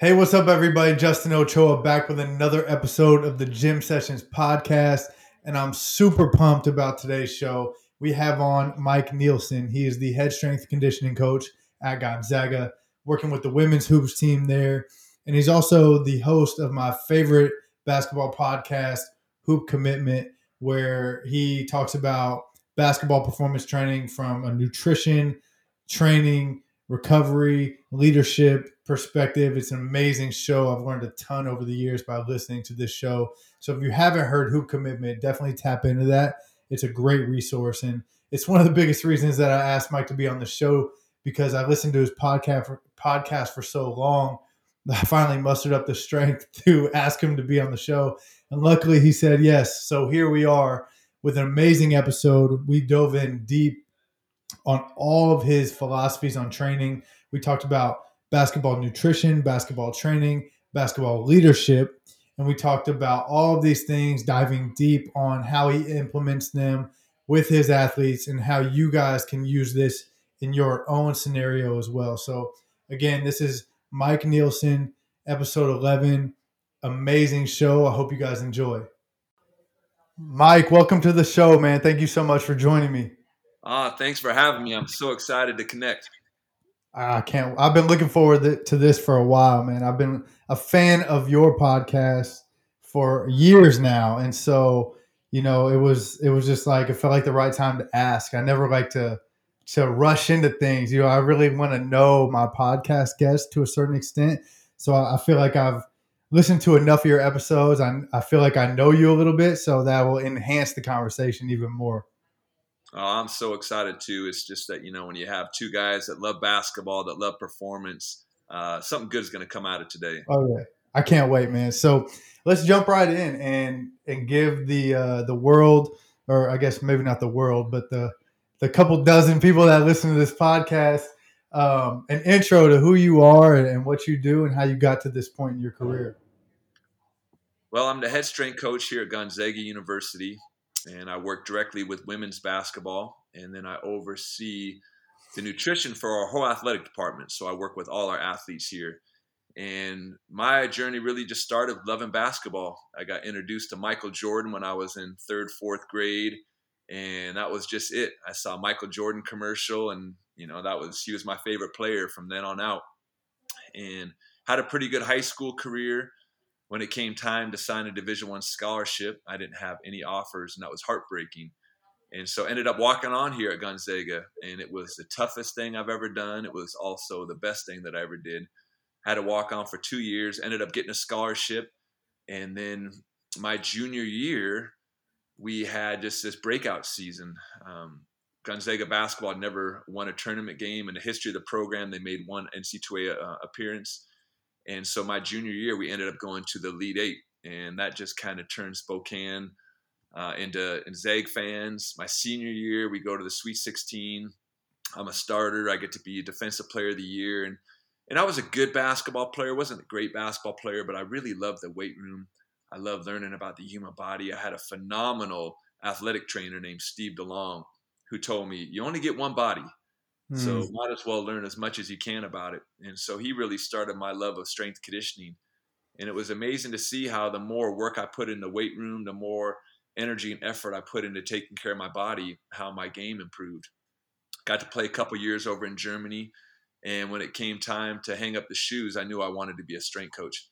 Hey, what's up, everybody? Justin Ochoa back with another episode of the Gym Sessions podcast. And I'm super pumped about today's show. We have on Mike Nilson. He is the head strength conditioning coach at Gonzaga, working with the women's hoops team there. And he's also the host of my favorite basketball podcast, Hoop Commitment, where he talks about basketball performance training from a nutrition, training, recovery, leadership perspective. It's an amazing show. I've learned a ton over the years by listening to this show. So if you haven't heard Hoop Commitment, definitely tap into that. It's a great resource. And it's one of the biggest reasons that I asked Mike to be on the show because I listened to his podcast for, podcast for so long I finally mustered up the strength to ask him to be on the show. And luckily he said yes. So here we are with an amazing episode. We dove in deep on all of his philosophies on training. We talked about basketball nutrition, basketball training, basketball leadership, and we talked about all of these things, diving deep on how he implements them with his athletes and how you guys can use this in your own scenario as well. So, again, this is Mike Nilson, episode 11. Amazing show. I hope you guys enjoy. Mike, welcome to the show, man. Thank you so much for joining me. Ah, thanks for having me. I'm so excited to connect. I can't. I've been looking forward to this for a while, man. I've been a fan of your podcast for years now, and so you know, it was it was just like it felt like the right time to ask. I never like to to rush into things. You know, I really want to know my podcast guests to a certain extent. So I, I feel like I've listened to enough of your episodes. I I feel like I know you a little bit, so that will enhance the conversation even more. Oh, I'm so excited too. It's just that you know when you have two guys that love basketball, that love performance, uh, something good is going to come out of today. Oh yeah, I can't wait, man. So let's jump right in and and give the uh, the world, or I guess maybe not the world, but the the couple dozen people that listen to this podcast um, an intro to who you are and what you do and how you got to this point in your career. Well, I'm the head strength coach here at Gonzaga University and I work directly with women's basketball, and then I oversee the nutrition for our whole athletic department. So I work with all our athletes here. And my journey really just started loving basketball. I got introduced to Michael Jordan when I was in third, fourth grade, and that was just it. I saw Michael Jordan commercial, and you know that was he was my favorite player from then on out. And had a pretty good high school career when it came time to sign a division one scholarship i didn't have any offers and that was heartbreaking. And so ended up walking on here at gonzaga and it was the toughest thing i've ever done. It was also the best thing that i ever did. Had to walk on for two years ended up getting a scholarship and then my junior year we had just this breakout season. Um, gonzaga basketball never won a tournament game in the history of the program. They made one ncaa uh, appearance and so my junior year, we ended up going to the Elite Eight, and that just kind of turned Spokane uh, into, into Zag fans. My senior year, we go to the Sweet 16. I'm a starter. I get to be Defensive Player of the Year, and and I was a good basketball player. wasn't a great basketball player, but I really loved the weight room. I loved learning about the human body. I had a phenomenal athletic trainer named Steve DeLong who told me, "You only get one body." So hmm. might as well learn as much as you can about it. And so he really started my love of strength conditioning. And it was amazing to see how the more work I put in the weight room, the more energy and effort I put into taking care of my body, how my game improved. Got to play a couple years over in Germany. And when it came time to hang up the shoes, I knew I wanted to be a strength coach.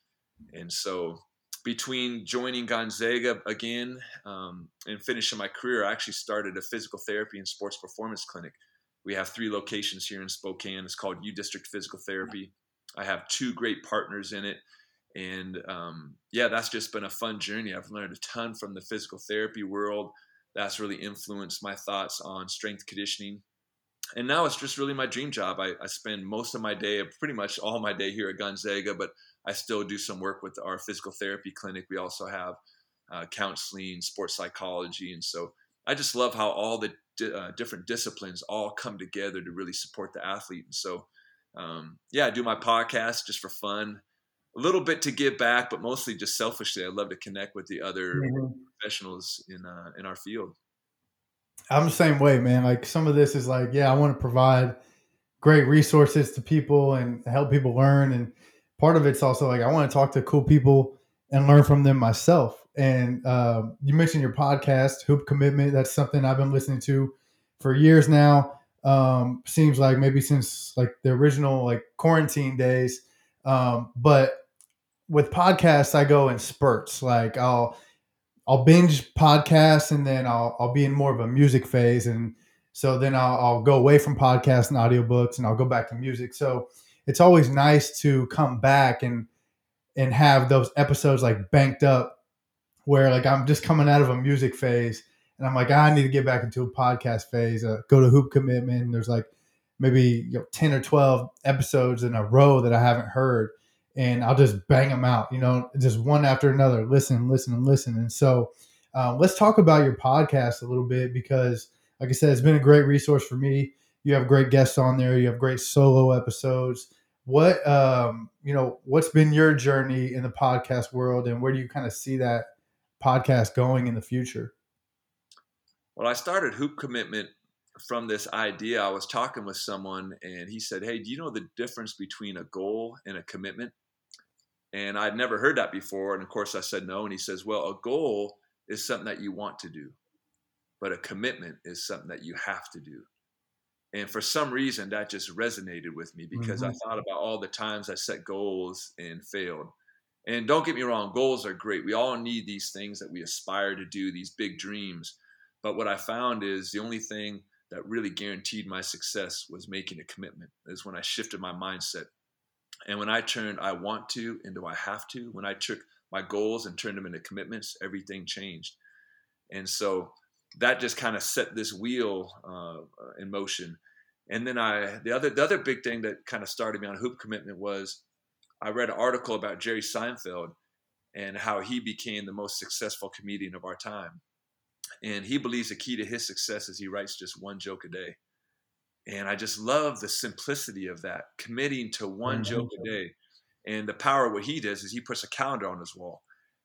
And so between joining Gonzaga again um, and finishing my career, I actually started a physical therapy and sports performance clinic we have three locations here in Spokane. It's called U District Physical Therapy. I have two great partners in it. And um, yeah, that's just been a fun journey. I've learned a ton from the physical therapy world. That's really influenced my thoughts on strength conditioning. And now it's just really my dream job. I, I spend most of my day, pretty much all my day here at Gonzaga, but I still do some work with our physical therapy clinic. We also have uh, counseling, sports psychology. And so I just love how all the di- uh, different disciplines all come together to really support the athlete. And so, um, yeah, I do my podcast just for fun, a little bit to give back, but mostly just selfishly. I love to connect with the other mm-hmm. professionals in uh, in our field. I'm the same way, man. Like some of this is like, yeah, I want to provide great resources to people and help people learn and part of it's also like I want to talk to cool people and learn from them myself. And uh, you mentioned your podcast, Hoop Commitment. That's something I've been listening to for years now. Um, seems like maybe since like the original like quarantine days. Um, but with podcasts, I go in spurts. Like I'll I'll binge podcasts and then I'll I'll be in more of a music phase and so then I'll, I'll go away from podcasts and audiobooks and I'll go back to music. So it's always nice to come back and and have those episodes like banked up where like I'm just coming out of a music phase and I'm like I need to get back into a podcast phase. Uh, go to Hoop Commitment. there's like maybe you know, ten or twelve episodes in a row that I haven't heard, and I'll just bang them out. You know, just one after another. Listen, listen, and listen. And so uh, let's talk about your podcast a little bit because, like I said, it's been a great resource for me. You have great guests on there. You have great solo episodes what um you know what's been your journey in the podcast world and where do you kind of see that podcast going in the future well i started hoop commitment from this idea i was talking with someone and he said hey do you know the difference between a goal and a commitment and i'd never heard that before and of course i said no and he says well a goal is something that you want to do but a commitment is something that you have to do and for some reason, that just resonated with me because mm-hmm. I thought about all the times I set goals and failed. And don't get me wrong, goals are great. We all need these things that we aspire to do, these big dreams. But what I found is the only thing that really guaranteed my success was making a commitment, is when I shifted my mindset. And when I turned I want to into I have to, when I took my goals and turned them into commitments, everything changed. And so that just kind of set this wheel uh, in motion and then I the other the other big thing that kind of started me on hoop commitment was I read an article about Jerry Seinfeld and how he became the most successful comedian of our time. And he believes the key to his success is he writes just one joke a day. And I just love the simplicity of that, committing to one mm-hmm. joke a day. And the power of what he does is he puts a calendar on his wall.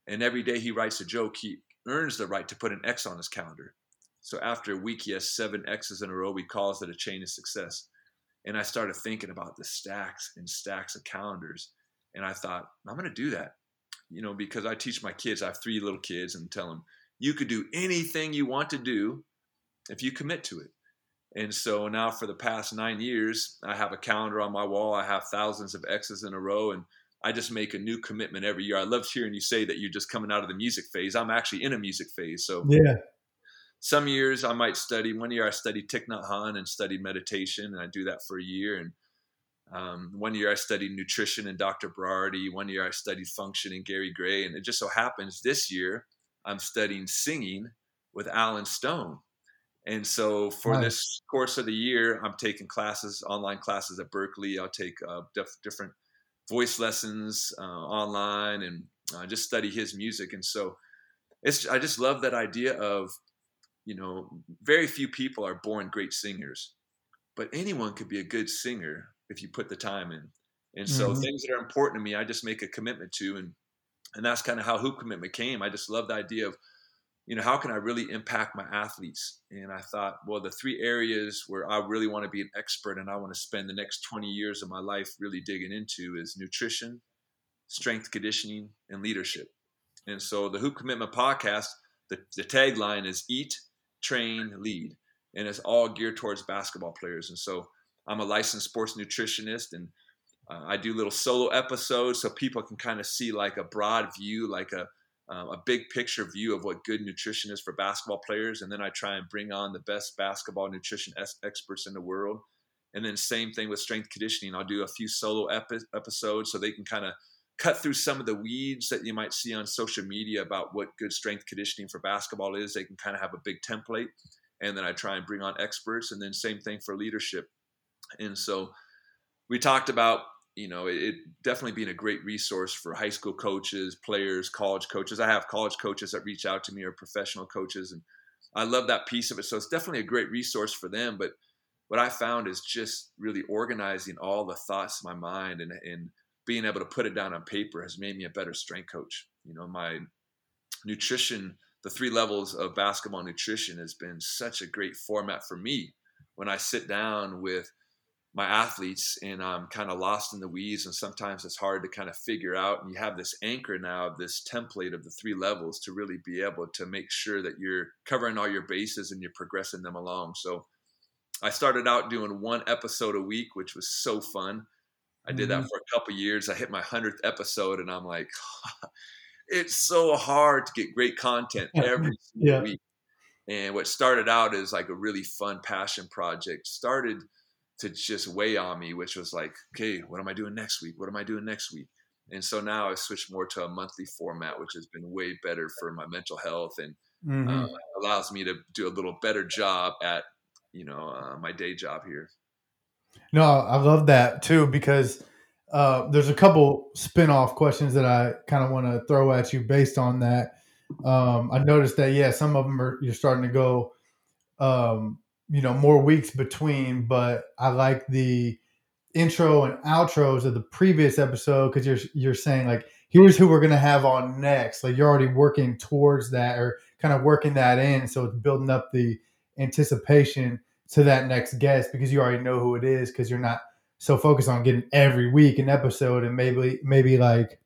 And every day he writes a joke, he earns the right to put an X on his calendar. So after a week, he has seven X's in a row. He calls it a chain of success. And I started thinking about the stacks and stacks of calendars. And I thought, I'm going to do that, you know, because I teach my kids, I have three little kids, and tell them, you could do anything you want to do if you commit to it. And so now for the past nine years, I have a calendar on my wall. I have thousands of X's in a row. And I just make a new commitment every year. I love hearing you say that you're just coming out of the music phase. I'm actually in a music phase. So yeah, some years I might study. One year I studied Thich Nhat Hanh and studied meditation, and I do that for a year. And um, one year I studied nutrition and Dr. Berardi. One year I studied function and Gary Gray. And it just so happens this year I'm studying singing with Allen Stone. And so for nice. this course of the year, I'm taking classes, online classes at Berklee. I'll take uh, diff- different voice lessons uh, online and uh, just study his music. And so it's I just love that idea of you know, very few people are born great singers, but anyone could be a good singer if you put the time in. And so mm-hmm. things that are important to me, I just make a commitment to, and and that's kind of how hoop commitment came. I just love the idea of, you know, how can I really impact my athletes? And I thought, well, the three areas where I really want to be an expert and I want to spend the next 20 years of my life really digging into is nutrition, strength conditioning, and leadership. And so the Hoop Commitment podcast, the, the tagline is eat, train, lead, and it's all geared towards basketball players. And so I'm a licensed sports nutritionist, and uh, I do little solo episodes so people can kind of see like a broad view, like a uh, a big picture view of what good nutrition is for basketball players, and then I try and bring on the best basketball nutrition es- experts in the world. And then same thing with strength conditioning. I'll do a few solo epi- episodes so they can kind of cut through some of the weeds that you might see on social media about what good strength conditioning for basketball is. They can kind of have a big template. And then I try and bring on experts. And then same thing for leadership. And so we talked about, you know, it, it definitely being a great resource for high school coaches, players, college coaches. I have college coaches that reach out to me or professional coaches. And I love that piece of it. So it's definitely a great resource for them. But what I found is just really organizing all the thoughts in my mind and, and being able to put it down on paper has made me a better strength coach. You know, my nutrition, the three levels of basketball nutrition has been such a great format for me when I sit down with my athletes and I'm kind of lost in the weeds and sometimes it's hard to kind of figure out and you have this anchor now of this template of the three levels to really be able to make sure that you're covering all your bases and you're progressing them along so I started out doing one episode a week which was so fun I did that mm-hmm. for a couple years I hit my 100th episode and I'm like it's so hard to get great content every yeah. week and what started out as like a really fun passion project started to just weigh on me, which was like, okay, what am I doing next week? What am I doing next week? And so now I switched more to a monthly format, which has been way better for my mental health and mm-hmm. uh, allows me to do a little better job at, you know, uh, my day job here. No, I love that too because uh, there's a couple spin-off questions that I kind of want to throw at you based on that. Um, I noticed that yeah, some of them are you're starting to go um, you know more weeks between but i like the intro and outros of the previous episode because you're you're saying like here's who we're gonna have on next. Like you're already working towards that or kind of working that in so it's building up the anticipation to that next guest because you already know who it is because you're not so focused on getting every week an episode and maybe maybe like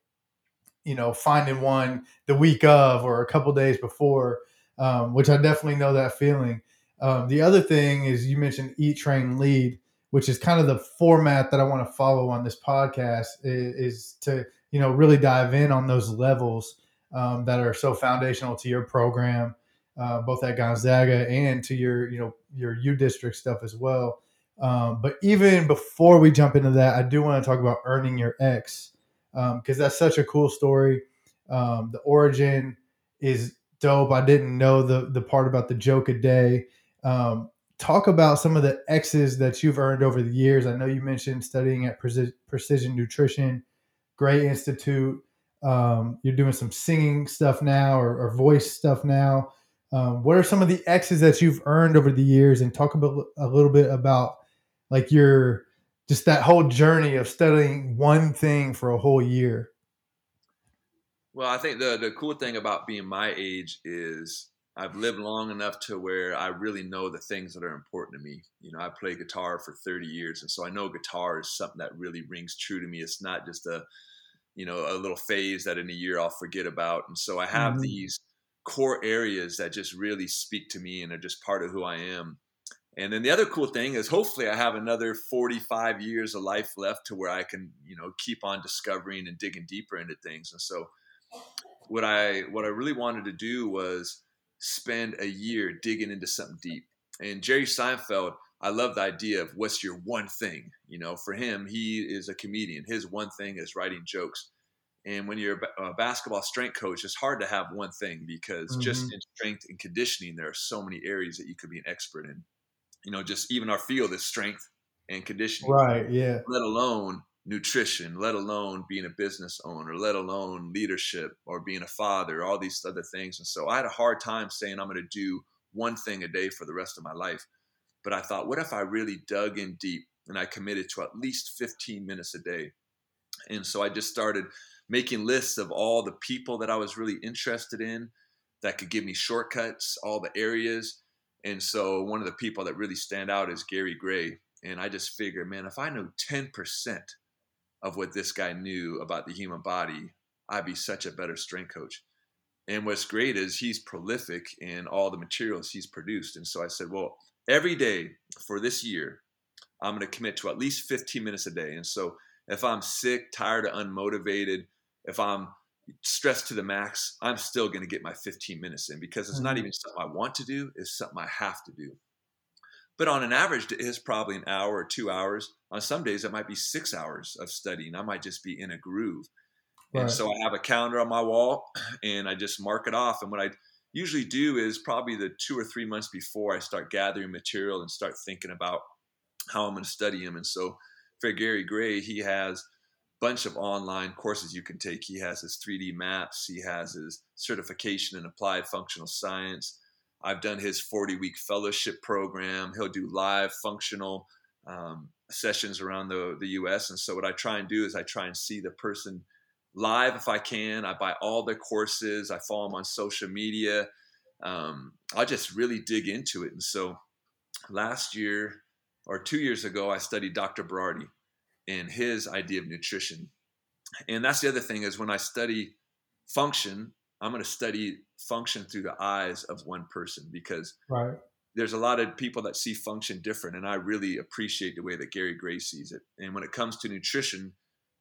you know finding one the week of or a couple days before um, which i definitely know that feeling um, the other thing is you mentioned Eat, Train, Lead, which is kind of the format that I want to follow on this podcast is, is to you know really dive in on those levels um, that are so foundational to your program, uh, both at Gonzaga and to your you know your U district stuff as well. Um, but even before we jump into that, I do want to talk about earning your X because um, that's such a cool story. Um, the origin is dope. I didn't know the the part about the joke a day. Um, talk about some of the X's that you've earned over the years. I know you mentioned studying at Precision Nutrition, Gray Institute. Um, you're doing some singing stuff now or, or voice stuff now. Um, what are some of the X's that you've earned over the years? And talk about a little bit about like your just that whole journey of studying one thing for a whole year. Well, I think the the cool thing about being my age is I've lived long enough to where I really know the things that are important to me. You know, I play guitar for 30 years, and so I know guitar is something that really rings true to me. It's not just a, you know, a little phase that in a year I'll forget about. And so I have mm-hmm. these core areas that just really speak to me and are just part of who I am. And then the other cool thing is hopefully I have another 45 years of life left to where I can, you know, keep on discovering and digging deeper into things. And so what I what I really wanted to do was spend a year digging into something deep. And Jerry Seinfeld, I love the idea of what's your one thing. You know, for him, he is a comedian. His one thing is writing jokes. And when you're a basketball strength coach, it's hard to have one thing because mm-hmm. just in strength and conditioning, there are so many areas that you could be an expert in. You know, just even our field is strength and conditioning. Right. Yeah. Let alone nutrition, let alone being a business owner, let alone leadership or being a father, all these other things. And so I had a hard time saying I'm going to do one thing a day for the rest of my life. But I thought, what if I really dug in deep and I committed to at least 15 minutes a day? And so I just started making lists of all the people that I was really interested in that could give me shortcuts, all the areas. And so one of the people that really stand out is Gary Gray. And I just figured, man, if I know 10% of what this guy knew about the human body, I'd be such a better strength coach. And what's great is he's prolific in all the materials he's produced. And so I said, well, every day for this year, I'm going to commit to at least 15 minutes a day. And so if I'm sick, tired, or unmotivated, if I'm stressed to the max, I'm still going to get my 15 minutes in because it's not mm-hmm. even something I want to do, it's something I have to do. But on an average, it is probably an hour or two hours. On some days, it might be six hours of studying. I might just be in a groove. Right. And so I have a calendar on my wall and I just mark it off. And what I usually do is probably the two or three months before I start gathering material and start thinking about how I'm going to study him. And so for Gary Gray, he has a bunch of online courses you can take. He has his 3D maps, he has his certification in applied functional science. I've done his 40 week fellowship program. He'll do live functional um, sessions around the, the US. And so, what I try and do is I try and see the person live if I can. I buy all their courses, I follow them on social media. Um, I just really dig into it. And so, last year, or two years ago, I studied Dr. Berardi and his idea of nutrition. And that's the other thing is when I study function, I'm going to study function through the eyes of one person because right. there's a lot of people that see function different. And I really appreciate the way that Gary Gray sees it. And when it comes to nutrition,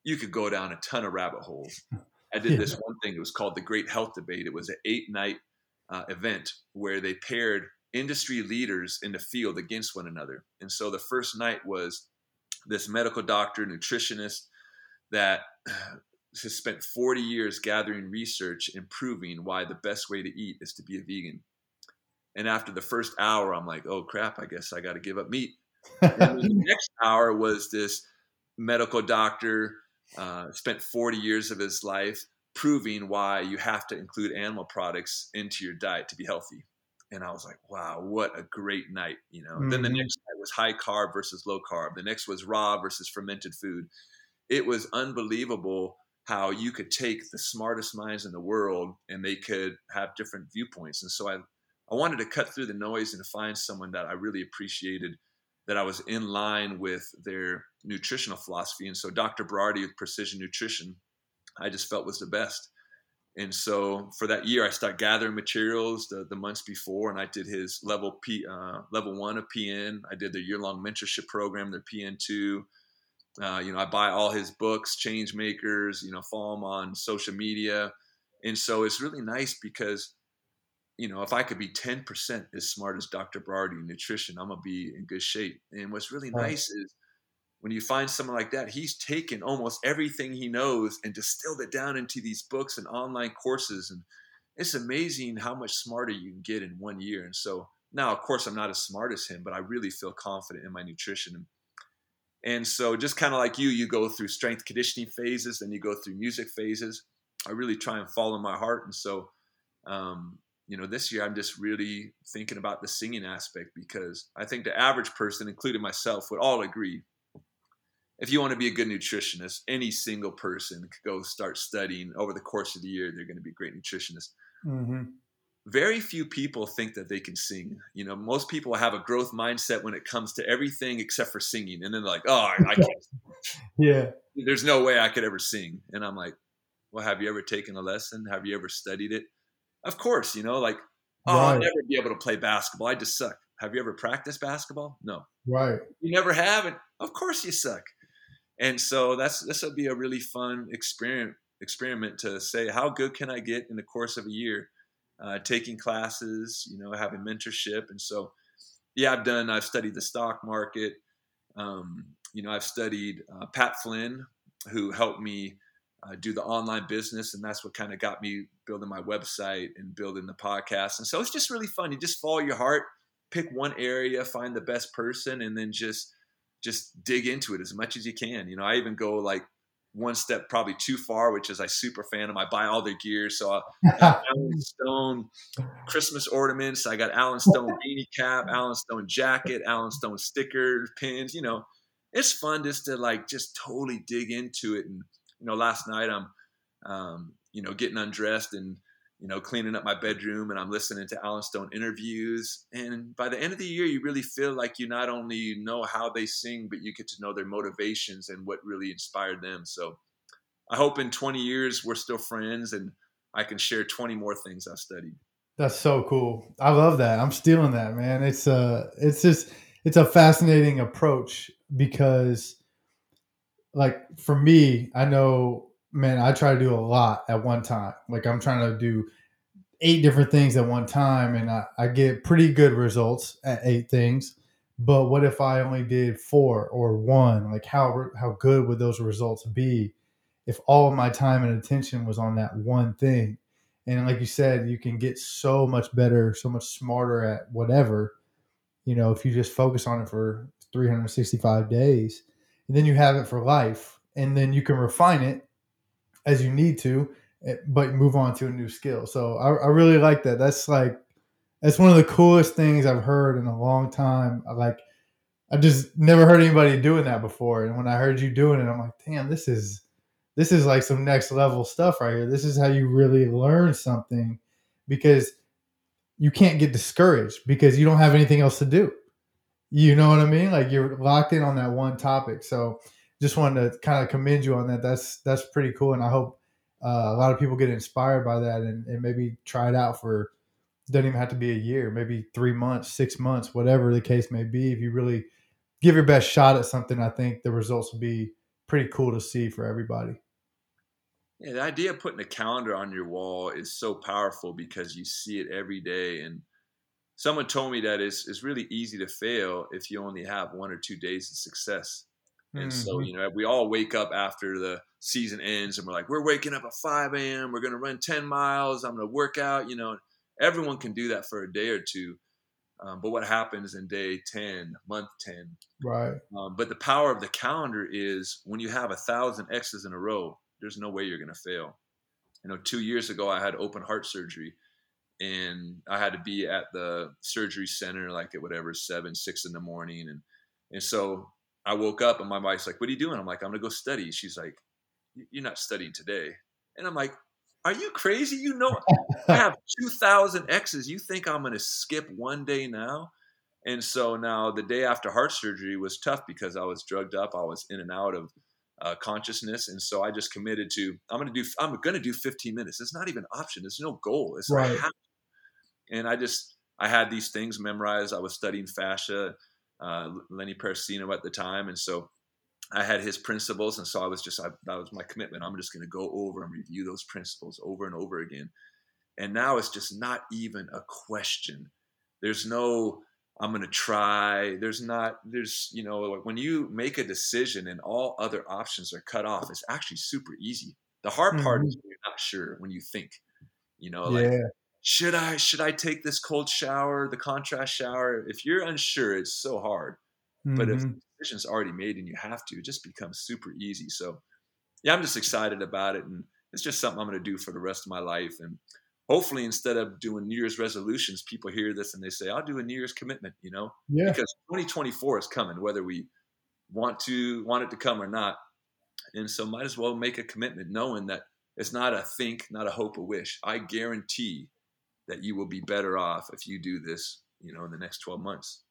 you could go down a ton of rabbit holes. I did this one thing. It was called the Great Health Debate. It was an eight night uh, event where they paired industry leaders in the field against one another. And so the first night was this medical doctor, nutritionist that has spent 40 years gathering research and proving why the best way to eat is to be a vegan. And after the first hour, I'm like, oh crap, I guess I got to give up meat. the next hour was this medical doctor, uh, spent 40 years of his life proving why you have to include animal products into your diet to be healthy. And I was like, wow, what a great night, you know. Mm-hmm. Then the mm-hmm. next night was high carb versus low carb. The next was raw versus fermented food. It was unbelievable how you could take the smartest minds in the world and they could have different viewpoints. And so I, I wanted to cut through the noise and find someone that I really appreciated, that I was in line with their nutritional philosophy. And so Dr. Berardi with Precision Nutrition, I just felt was the best. And so for that year, I started gathering materials the, the months before, and I did his level P, uh, level one of PN. I did their year long mentorship program, their PN two. Uh, you know, I buy all his books, Change Makers. You know, follow him on social media, and so it's really nice because, you know, if I could be ten percent as smart as Dr. Berardi in nutrition, I'm gonna be in good shape. And what's really nice is when you find someone like that, he's taken almost everything he knows and distilled it down into these books and online courses, and it's amazing how much smarter you can get in one year. And so now, of course, I'm not as smart as him, but I really feel confident in my nutrition. And so, just kind of like you, you go through strength conditioning phases, then you go through music phases. I really try and follow my heart. And so, um, you know, this year I'm just really thinking about the singing aspect because I think the average person, including myself, would all agree. If you want to be a good nutritionist, any single person could go start studying over the course of the year. They're going to be a great nutritionist. Mm-hmm very few people think that they can sing. You know, most people have a growth mindset when it comes to everything except for singing. And then they're like, oh, I, I can't. yeah. There's no way I could ever sing. And I'm like, well, have you ever taken a lesson? Have you ever studied it? Of course, you know, like, oh, right. I'll never be able to play basketball. I just suck. Have you ever practiced basketball? No. Right. You never have. And of course you suck. And so that's this will be a really fun experiment experiment to say how good can I get in the course of a year uh, taking classes, you know, having mentorship. And so, yeah, I've done, I've studied the stock market. Um, you know, I've studied uh, Pat Flynn, who helped me uh, do the online business. And that's what kind of got me building my website and building the podcast. And so it's just really fun. You just follow your heart, pick one area, find the best person, and then just, just dig into it as much as you can. You know, I even go like one step probably too far, which is I super fan them. I buy all their gear. So I got Allen Stone Christmas ornaments. I got Allen Stone beanie cap, Allen Stone jacket, Allen Stone stickers, pins. You know, it's fun just to like just totally dig into it. And you know, last night I'm, um, you know, getting undressed and you know, cleaning up my bedroom and I'm listening to Allen Stone interviews. And by the end of the year, you really feel like you not only know how they sing, but you get to know their motivations and what really inspired them. So I hope in 20 years we're still friends and I can share 20 more things I've studied. That's so cool. I love that. I'm stealing that, man. It's uh it's just it's a fascinating approach because like for me, I know man, I try to do a lot at one time. Like I'm trying to do eight different things at one time, and I, I get pretty good results at eight things. But what if I only did four or one? Like how how good would those results be if all of my time and attention was on that one thing? And like you said, you can get so much better, so much smarter at whatever. You know, if you just focus on it for 365 days, and then you have it for life, and then you can refine it as you need to, eh, but move on to a new skill. So I, I really like that. That's like that's one of the coolest things I've heard in a long time. Like I just never heard anybody doing that before. And when I heard you doing it, I'm like, damn, this is this is like some next level stuff right here. This is how you really learn something because you can't get discouraged because you don't have anything else to do. You know what I mean? Like you're locked in on that one topic. So just wanted to kind of commend you on that. That's that's pretty cool, and I hope uh, a lot of people get inspired by that and, and maybe try it out for. Doesn't even have to be a year, maybe three months, six months, whatever the case may be. If you really give your best shot at something, I think the results will be pretty cool to see for everybody. Yeah, the idea of putting a calendar on your wall is so powerful because you see it every day. And someone told me that it's, it's really easy to fail if you only have one or two days of success. And mm-hmm. so, you know, we all wake up after the season ends and we're like, we're waking up at 5 a.m. We're going to run 10 miles. I'm going to work out. You know, everyone can do that for a day or two. Um, but what happens in day 10, month 10? Right. Um, but the power of the calendar is when you have a thousand X's in a row, there's no way you're going to fail. You know, two years ago, I had open heart surgery and I had to be at the surgery center like at whatever, seven, six in the morning. And, and so I woke up and my wife's like, what are you doing? I'm like, I'm to go study. She's like, you're not studying today. And I'm like, are you crazy? You know, I have 2,000 X's. You think I'm to skip one day now? And so now the day after heart surgery was tough because I was drugged up. I was in and out of uh, consciousness. And so I just committed to, I'm to do, I'm to do 15 minutes. It's not even an option. It's no goal. It's right. Like, and I just, I had these things memorized. I was studying fascia, uh, Lenny Parracino at the time. And so I had his principles, and so I was just I, that was my commitment. I'm just going to go over and review those principles over and over again. And now it's just not even a question. There's no I'm going to try. There's not there's you know when you make a decision and all other options are cut off, it's actually super easy. The hard part mm-hmm. is you're not sure when you think. You know, like yeah. Should I should I take this cold shower, the contrast shower? If you're unsure, it's so hard. Mm-hmm. But if mm-hmm decision's already made and you have to, it just becomes super easy. So yeah, I'm just excited about it. And it's just something I'm going to do for the rest of my life. And hopefully instead of doing New Year's resolutions, people hear this and they say, I'll do a New Year's commitment, you know, yeah. because 2024 is coming, whether we want to, want it to come or not. And so might as well make a commitment knowing that it's not a think, not a hope, a wish. I guarantee that you will be better off if you do this, you know, in the next 12 months.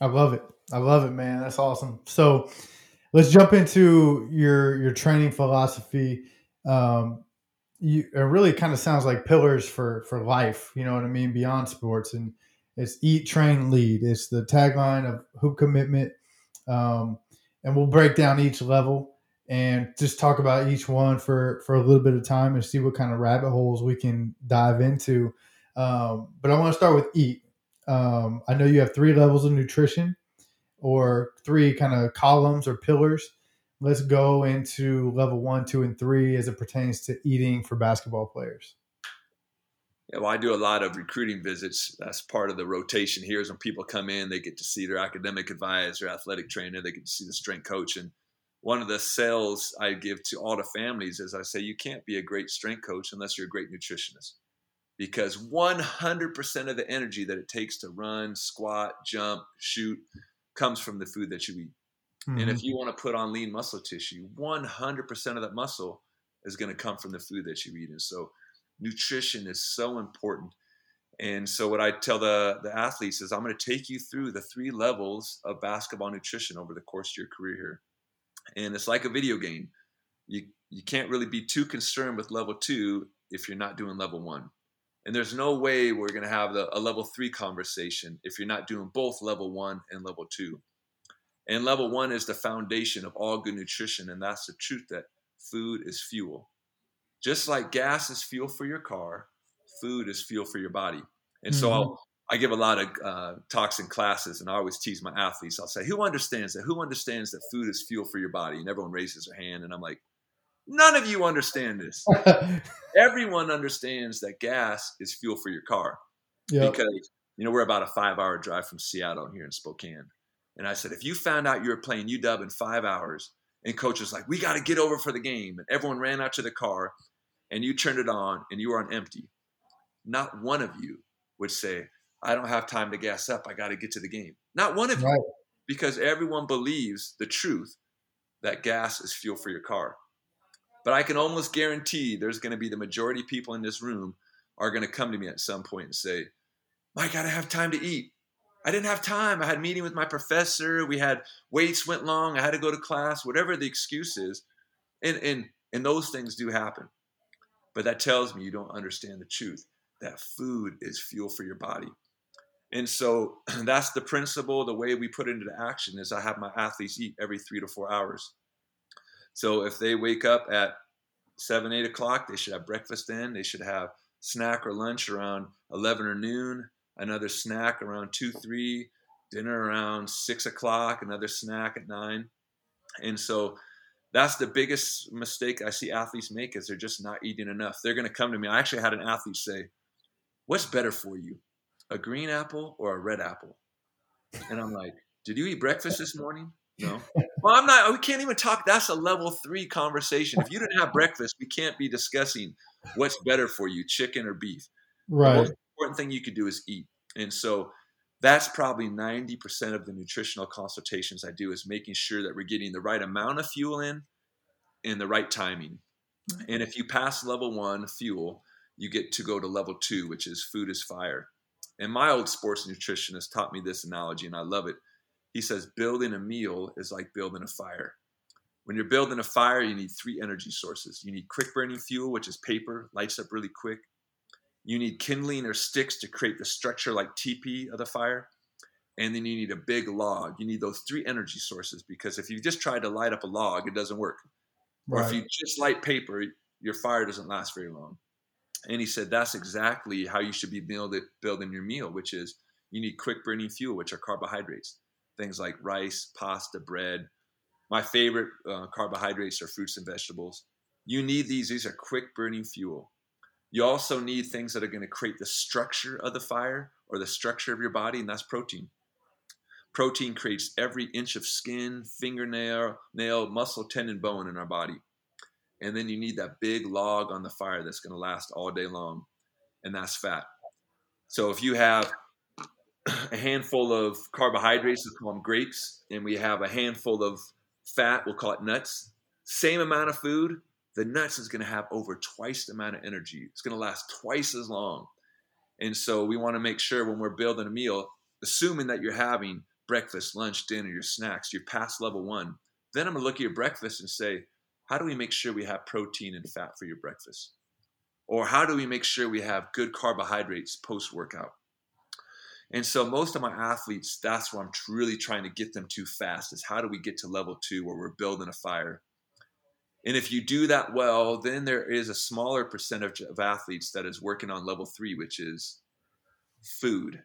I love it. I love it, man. That's awesome. So let's jump into your your training philosophy. Um, you it really kind of sounds like pillars for for life. You know what I mean? Beyond sports, and it's eat, train, lead. It's the tagline of Hoop Commitment. Um, and we'll break down each level and just talk about each one for for a little bit of time and see what kind of rabbit holes we can dive into. Um, but I want to start with eat um, I know you have three levels of nutrition or three kind of columns or pillars. Let's go into level one, two, and three as it pertains to eating for basketball players. Yeah, well, I do a lot of recruiting visits. That's part of the rotation here. Is when people come in, they get to see their academic advisor, athletic trainer, they get to see the strength coach. And one of the sales I give to all the families is I say, you can't be a great strength coach unless you're a great nutritionist because 100% of the energy that it takes to run, squat, jump, shoot comes from the food that you eat. Mm-hmm. And if mm-hmm. you want to put on lean muscle tissue, 100% of that muscle is going to come from the food that you eat. And so nutrition is so important. And so what I tell the, the athletes is I'm going to take you through the three levels of basketball nutrition over the course of your career here. And it's like a video game. You you can't really be too concerned with level two if you're not doing level one. And there's no way we're going to have the, a level three conversation if you're not doing both level one and level two. And level one is the foundation of all good nutrition. And that's the truth that food is fuel. Just like gas is fuel for your car, food is fuel for your body. And mm-hmm. so I'll, I give a lot of uh, talks in classes, and I always tease my athletes. I'll say, "Who understands that? Who understands that food is fuel for your body?" And everyone raises their hand, and I'm like, None of you understand this. Everyone understands that gas is fuel for your car yep. because you know we're about a five-hour drive from Seattle here in Spokane. And I said, if you found out you were playing UW in five hours, and coach was like, "We got to get over for the game," and everyone ran out to the car, and you turned it on, and you were on empty, not one of you would say, "I don't have time to gas up. I got to get to the game." Not one of right. you, because everyone believes the truth that gas is fuel for your car. But I can almost guarantee there's going to be the majority of people in this room are going to come to me at some point and say, Mike, I gotta have time to eat. I didn't have time. I had a meeting with my professor. We had waits went long. I had to go to class. Whatever the excuse is, and and and those things do happen. But that tells me you don't understand the truth that food is fuel for your body. And so that's the principle. The way we put it into action is I have my athletes eat every three to four hours. So if they wake up at seven, eight o'clock, they should have breakfast then. They should have snack or lunch around 11 or noon, another snack around two, three, dinner around six o'clock, another snack at nine. And so that's the biggest mistake I see athletes make is they're just not eating enough. They're going to come to me. I actually had an athlete say, "What's better for you, a green apple or a red apple?" And I'm like, "Did you eat breakfast this morning?" No. Well, I'm not. We can't even talk. That's a level three conversation. If you didn't have breakfast, we can't be discussing what's better for you, chicken or beef. Right. The most important thing you could do is eat. And so that's probably 90% of the nutritional consultations I do is making sure that we're getting the right amount of fuel in and the right timing. And if you pass level one, fuel, you get to go to level two, which is food is fire. And my old sports nutritionist taught me this analogy, and I love it. He says, building a meal is like building a fire. When you're building a fire, you need three energy sources. You need quick burning fuel, which is paper, lights up really quick. You need kindling or sticks to create the structure like teepee of the fire. And then you need a big log. You need those three energy sources because if you just try to light up a log, it doesn't work. Right. Or if you just light paper, your fire doesn't last very long. And he said that's exactly how you should be build it, building your meal, which is you need quick burning fuel, which are carbohydrates, things like rice, pasta, bread. My favorite uh, carbohydrates are fruits and vegetables. You need these. These are quick burning fuel. You also need things that are going to create the structure of the fire or the structure of your body, and that's protein. Protein creates every inch of skin, fingernail, nail, muscle, tendon, bone in our body. And then you need that big log on the fire that's going to last all day long, and that's fat. So if you have a handful of carbohydrates, we call them grapes, and we have a handful of fat, we'll call it nuts. Same amount of food, the nuts is going to have over twice the amount of energy. It's going to last twice as long. And so we want to make sure when we're building a meal, assuming that you're having breakfast, lunch, dinner, your snacks, you're past level one, then I'm going to look at your breakfast and say, how do we make sure we have protein and fat for your breakfast? Or how do we make sure we have good carbohydrates post workout? And so most of my athletes, that's where I'm really trying to get them to fast is how do we get to level two where we're building a fire and if you do that well, then there is a smaller percentage of athletes that is working on level three, which is food.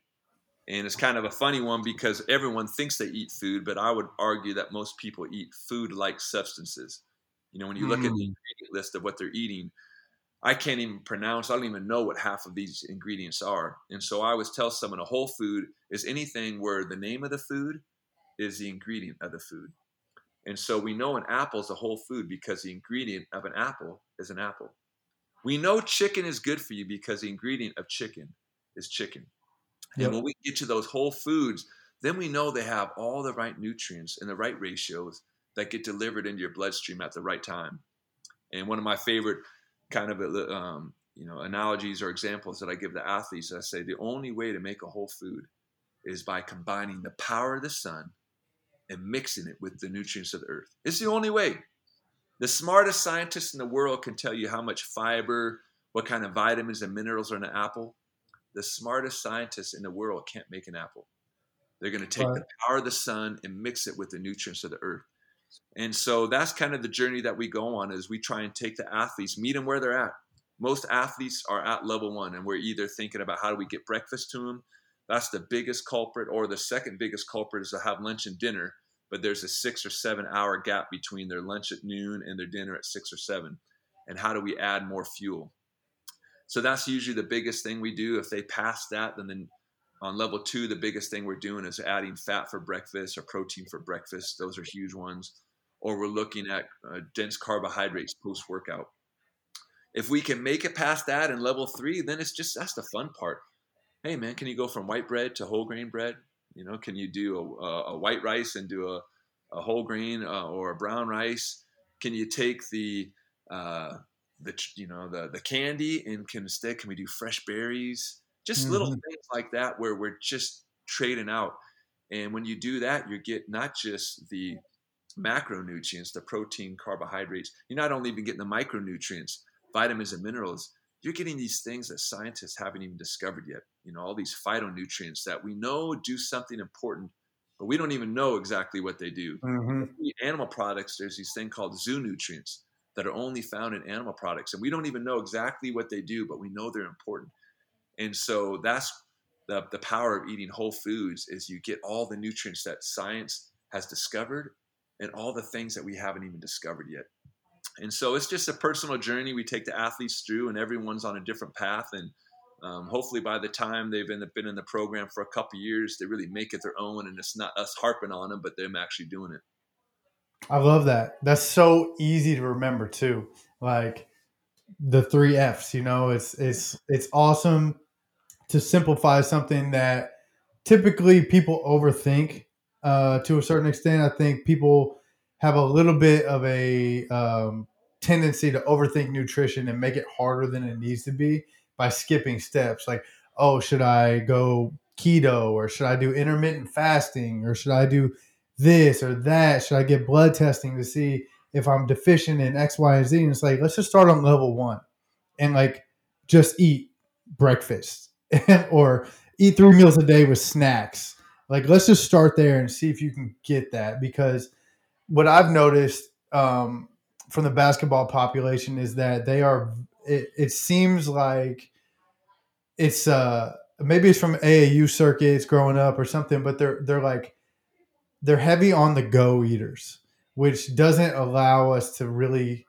And it's kind of a funny one because everyone thinks they eat food, but I would argue that most people eat food like substances. You know, when you look mm. at the mm. ingredient list of what they're eating, I can't even pronounce, I don't even know what half of these ingredients are. And so I always tell someone a whole food is anything where the name of the food is the ingredient of the food. And so we know an apple is a whole food because the ingredient of an apple is an apple. We know chicken is good for you because the ingredient of chicken is chicken. Yep. And when we get to those whole foods, then we know they have all the right nutrients and the right ratios that get delivered into your bloodstream at the right time. And one of my favorite kind of um, you know analogies or examples that I give the athletes, I say the only way to make a whole food is by combining the power of the sun and mixing it with the nutrients of the earth. It's the only way. The smartest scientists in the world can tell you how much fiber, what kind of vitamins and minerals are in an apple. The smartest scientists in the world can't make an apple. They're going to take right. the power of the sun and mix it with the nutrients of the earth. And so that's kind of the journey that we go on is we try and take the athletes, meet them where they're at. Most athletes are at level one, and we're either thinking about how do we get breakfast to them, that's the biggest culprit. Or the second biggest culprit is to have lunch and dinner, but there's a six or seven hour gap between their lunch at noon and their dinner at six or seven. And how do we add more fuel? So that's usually the biggest thing we do. If they pass that, then, then on level two, the biggest thing we're doing is adding fat for breakfast or protein for breakfast. Those are huge ones. Or we're looking at uh, dense carbohydrates post workout. If we can make it past that in level three, then it's just that's the fun part hey man, can you go from white bread to whole grain bread? You know, can you do a, a white rice and do a, a whole grain uh, or a brown rice? Can you take the uh, the you know the the candy and can instead can we do fresh berries? Just mm-hmm. little things like that where we're just trading out. And when you do that, you get not just the macronutrients, the protein, carbohydrates, you're not only even getting the micronutrients, vitamins and minerals, you're getting these things that scientists haven't even discovered yet. You know, all these phytonutrients that we know do something important, but we don't even know exactly what they do. Mm-hmm. Animal products, there's these thing called zoonutrients that are only found in animal products, and we don't even know exactly what they do, but we know they're important. And so that's the, the power of eating whole foods is you get all the nutrients that science has discovered and all the things that we haven't even discovered yet. And so it's just a personal journey we take the athletes through, and everyone's on a different path. And um, hopefully, by the time they've been, been in the program for a couple years, they really make it their own, and it's not us harping on them, but them actually doing it. I love that. That's so easy to remember too. Like the three F's. You know, it's it's it's awesome to simplify something that typically people overthink uh, to a certain extent. I think people have a little bit of a um, tendency to overthink nutrition and make it harder than it needs to be by skipping steps. Like, oh, should I go keto or should I do intermittent fasting or should I do this or that? Should I get blood testing to see if I'm deficient in X, Y, and Z? And it's like, let's just start on level one and like just eat breakfast or eat three meals a day with snacks. Like, let's just start there and see if you can get that. Because what I've noticed um, from the basketball population is that they are, it, it seems like it's, uh, maybe it's from AAU circuits growing up or something, but they're, they're like, they're heavy on the go eaters, which doesn't allow us to really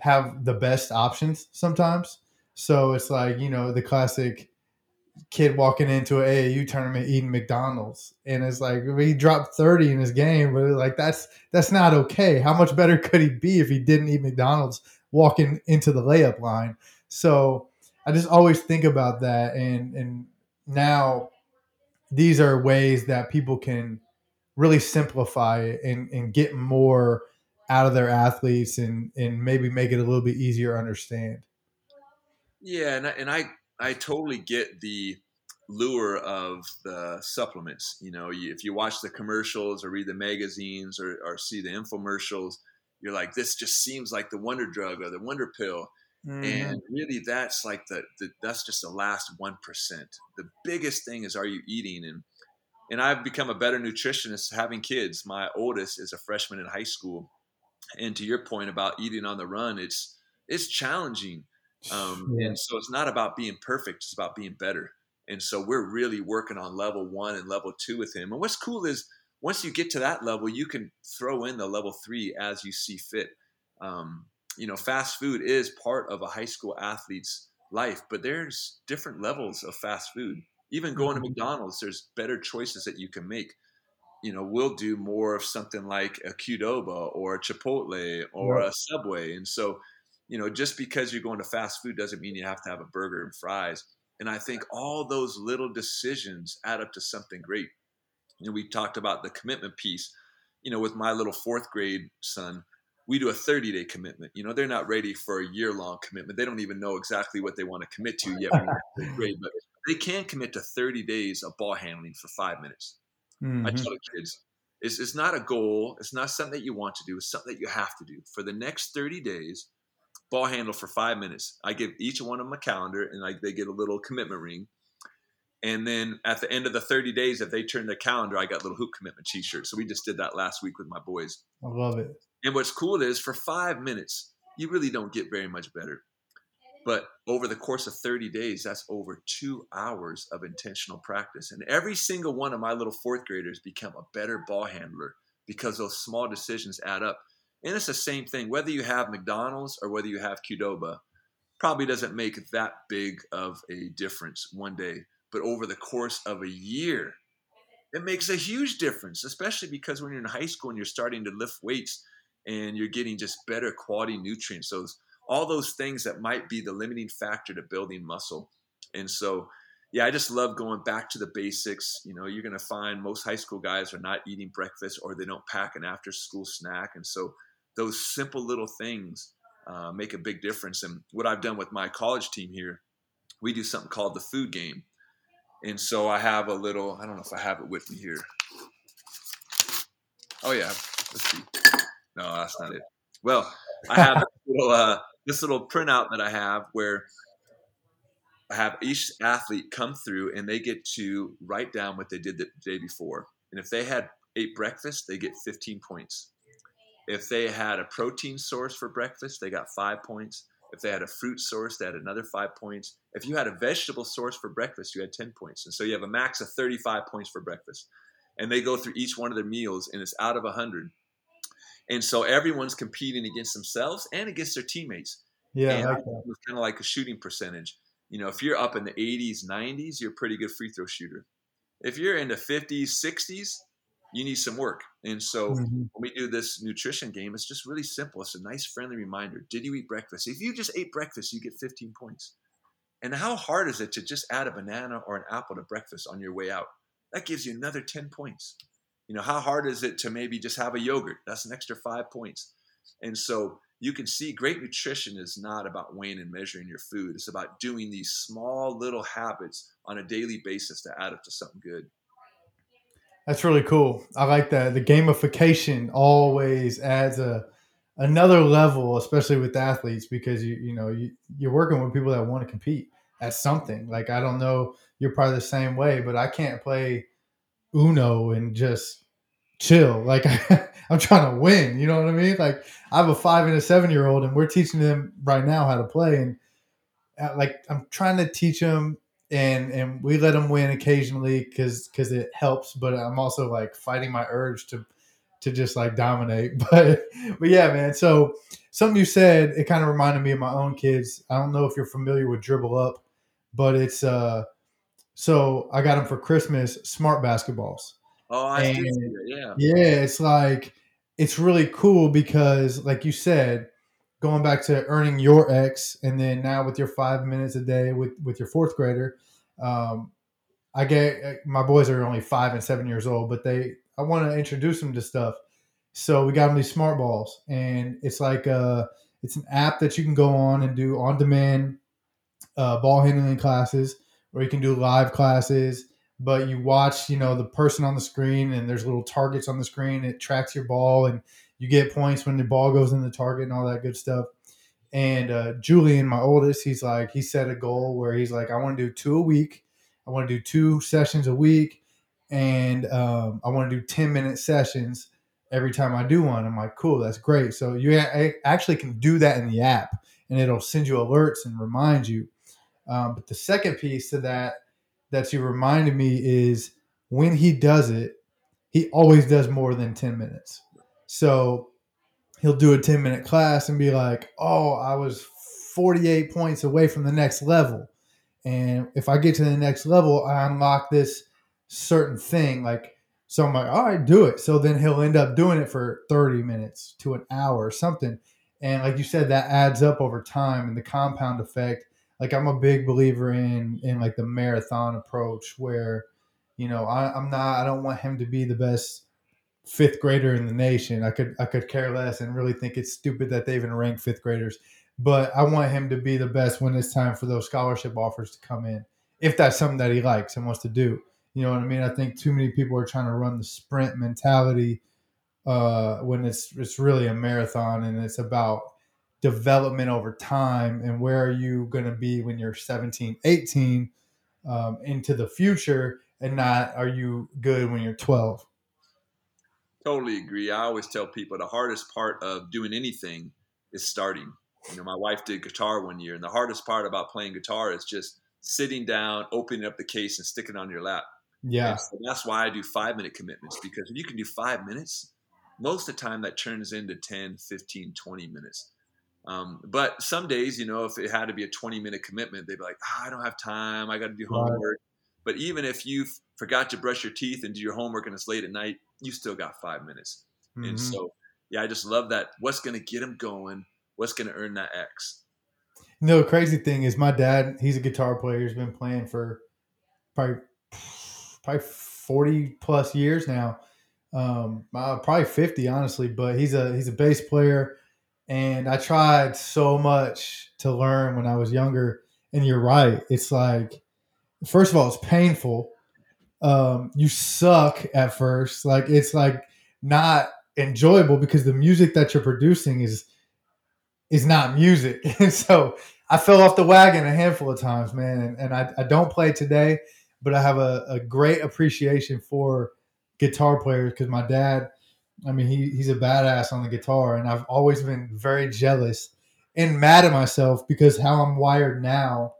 have the best options sometimes. So it's like, you know, the classic kid walking into an AAU tournament eating McDonald's, and it's like he dropped thirty in his game, but like that's that's not okay. How much better could he be if he didn't eat McDonald's walking into the layup line? So I just always think about that, and and now these are ways that people can really simplify it and and get more out of their athletes and and maybe make it a little bit easier to understand. Yeah, and I, and I I totally get the lure of the supplements. You know, you, if you watch the commercials or read the magazines or, or see the infomercials, you're like, this just seems like the wonder drug or the wonder pill. Mm. And really, that's like the, the that's just the last one percent. The biggest thing is, are you eating? And and I've become a better nutritionist having kids. My oldest is a freshman in high school, and to your point about eating on the run, it's it's challenging um, yeah. And so it's not about being perfect; it's about being better. And so we're really working on level one and level two with him. And what's cool is once you get to that level, you can throw in the level three as you see fit. Um, you know, fast food is part of a high school athlete's life, but there's different levels of fast food. Even going mm-hmm. to McDonald's, there's better choices that you can make. You know, we'll do more of something like a Qdoba or a Chipotle or a Subway. And so you know, just because you're going to fast food doesn't mean you have to have a burger and fries. And I think all those little decisions add up to something great. You know, we talked about the commitment piece. You know, with my little fourth grade son, we do a 30 day commitment. You know, they're not ready for a year long commitment. They don't even know exactly what they want to commit to yet. grade, but they can commit to 30 days of ball handling for five minutes. Mm-hmm. I tell the kids, it's, it's not a goal. It's not something that you want to do. It's something that you have to do. For the next 30 days, ball handle for five minutes. I give each one of them a calendar and like they get a little commitment ring. And then at the end of the 30 days, if they turn their calendar, I got little hoop commitment t-shirts. So we just did that last week with my boys. I love it. And what's cool is for five minutes, you really don't get very much better. But over the course of 30 days, that's over two hours of intentional practice. And every single one of my little fourth graders become a better ball handler because those small decisions add up. And it's the same thing, whether you have McDonald's or whether you have Qdoba, probably doesn't make that big of a difference one day. But over the course of a year, it makes a huge difference, especially because when you're in high school and you're starting to lift weights and you're getting just better quality nutrients. So all those things that might be the limiting factor to building muscle. And so, yeah, I just love going back to the basics. You know, you're going to find most high school guys are not eating breakfast or they don't pack an after school snack. And so those simple little things uh, make a big difference. And what I've done with my college team here, we do something called the food game. And so I have a little, I don't know if I have it with me here. Oh yeah, let's see. No, that's not it. Well, I have this little, uh, this little printout that I have where I have each athlete come through and they get to write down what they did the day before. And if they had ate breakfast, they get 15 points. If they had a protein source for breakfast, they got five points. If they had a fruit source, they had another five points. If you had a vegetable source for breakfast, you had 10 points. And so you have a max of 35 points for breakfast. And they go through each one of their meals, and it's out of 100. And so everyone's competing against themselves and against their teammates. Yeah, and like it's kind of like a shooting percentage. You know, if you're up in the 80s, 90s, you're a pretty good free throw shooter. If you're in the 50s, 60s, you need some work. And so Mhm. when we do this nutrition game, it's just really simple. It's a nice, friendly reminder. Did you eat breakfast? If you just ate breakfast, you get 15 points. And how hard is it to just add a banana or an apple to breakfast on your way out? That gives you another 10 points. You know, how hard is it to maybe just have a yogurt? That's an extra five points. And so you can see great nutrition is not about weighing and measuring your food. It's about doing these small little habits on a daily basis to add up to something good. That's really cool. I like that. The gamification always adds a another level, especially with athletes, because you you know you, you're working with people that want to compete at something. Like I don't know, you're probably the same way, but I can't play Uno and just chill. Like I'm trying to win. You know what I mean? Like I have a five and a seven year old, and we're teaching them right now how to play, and uh, like I'm trying to teach them and and we let them win occasionally because because it helps but i'm also like fighting my urge to to just like dominate but but yeah man so something you said it kind of reminded me of my own kids i don't know if you're familiar with DribbleUp but it's uh so i got them for christmas smart basketballs Oh, I And- see that. Yeah. yeah, it's like it's really cool because, like you said, going back to earning your X, and then now with your five minutes a day with with your fourth grader, um, I get my boys are only five and seven years old, but they I want to introduce them to stuff. So we got them these smart balls, and it's like uh it's an app that you can go on and do on demand uh, ball handling classes, or you can do live classes but you watch, you know, the person on the screen and there's little targets on the screen. It tracks your ball and you get points when the ball goes in the target and all that good stuff. And uh, Julian, my oldest, he's like, he set a goal where he's like, I want to do two a week. I want to do two sessions a week. And um, I want to do 10 minute sessions every time I do one. I'm like, cool, that's great. So you a- actually can do that in the app and it'll send you alerts and remind you. Um, but the second piece to that that you reminded me is when he does it, he always does more than 10 minutes. So he'll do a 10 minute class and be like, oh, I was 48 points away from the next level. And if I get to the next level, I unlock this certain thing. Like, so I'm like, all right, do it. So then he'll end up doing it for 30 minutes to an hour or something. And like you said, that adds up over time and the compound effect like I'm a big believer in in like the marathon approach where you know I, I'm not I don't want him to be the best fifth grader in the nation. I could I could care less and really think it's stupid that they even rank fifth graders. But I want him to be the best when it's time for those scholarship offers to come in, if that's something that he likes and wants to do. You know what I mean? I think too many people are trying to run the sprint mentality uh, when it's it's really a marathon and it's about development over time and where are you going to be when you're 17 18 um, into the future and not are you good when you're 12 Totally agree. I always tell people the hardest part of doing anything is starting. You know, my wife did guitar one year, and the hardest part about playing guitar is just sitting down, opening up the case, and sticking it on your lap. yeah so that's why I do five minute commitments because if you can do five minutes, most of the time that turns into 10, 15, 20 minutes. Um, but some days, you know, if it had to be a 20 minute commitment, they'd be like, oh, I don't have time. I got to do Right. homework. But even if you forgot to brush your teeth and do your homework and it's late at night, you still got five minutes. And Mhm. so, yeah, I just love that. What's going to get them going? What's going to earn that X? You know, the crazy thing is my dad, he's a guitar player. He's been playing for probably probably 40 plus years now. Um, uh, probably 50, honestly, but he's a he's a bass player. And I tried so much to learn when I was younger. And you're right. It's like first of all, it's painful. Um, you suck at first. Like it's like not enjoyable because the music that you're producing is is not music. And so I fell off the wagon a handful of times, man. And, and I, I don't play today, but I have a, a great appreciation for guitar players because my dad, I mean, he, he's a badass on the guitar. And I've always been very jealous and mad at myself because how I'm wired now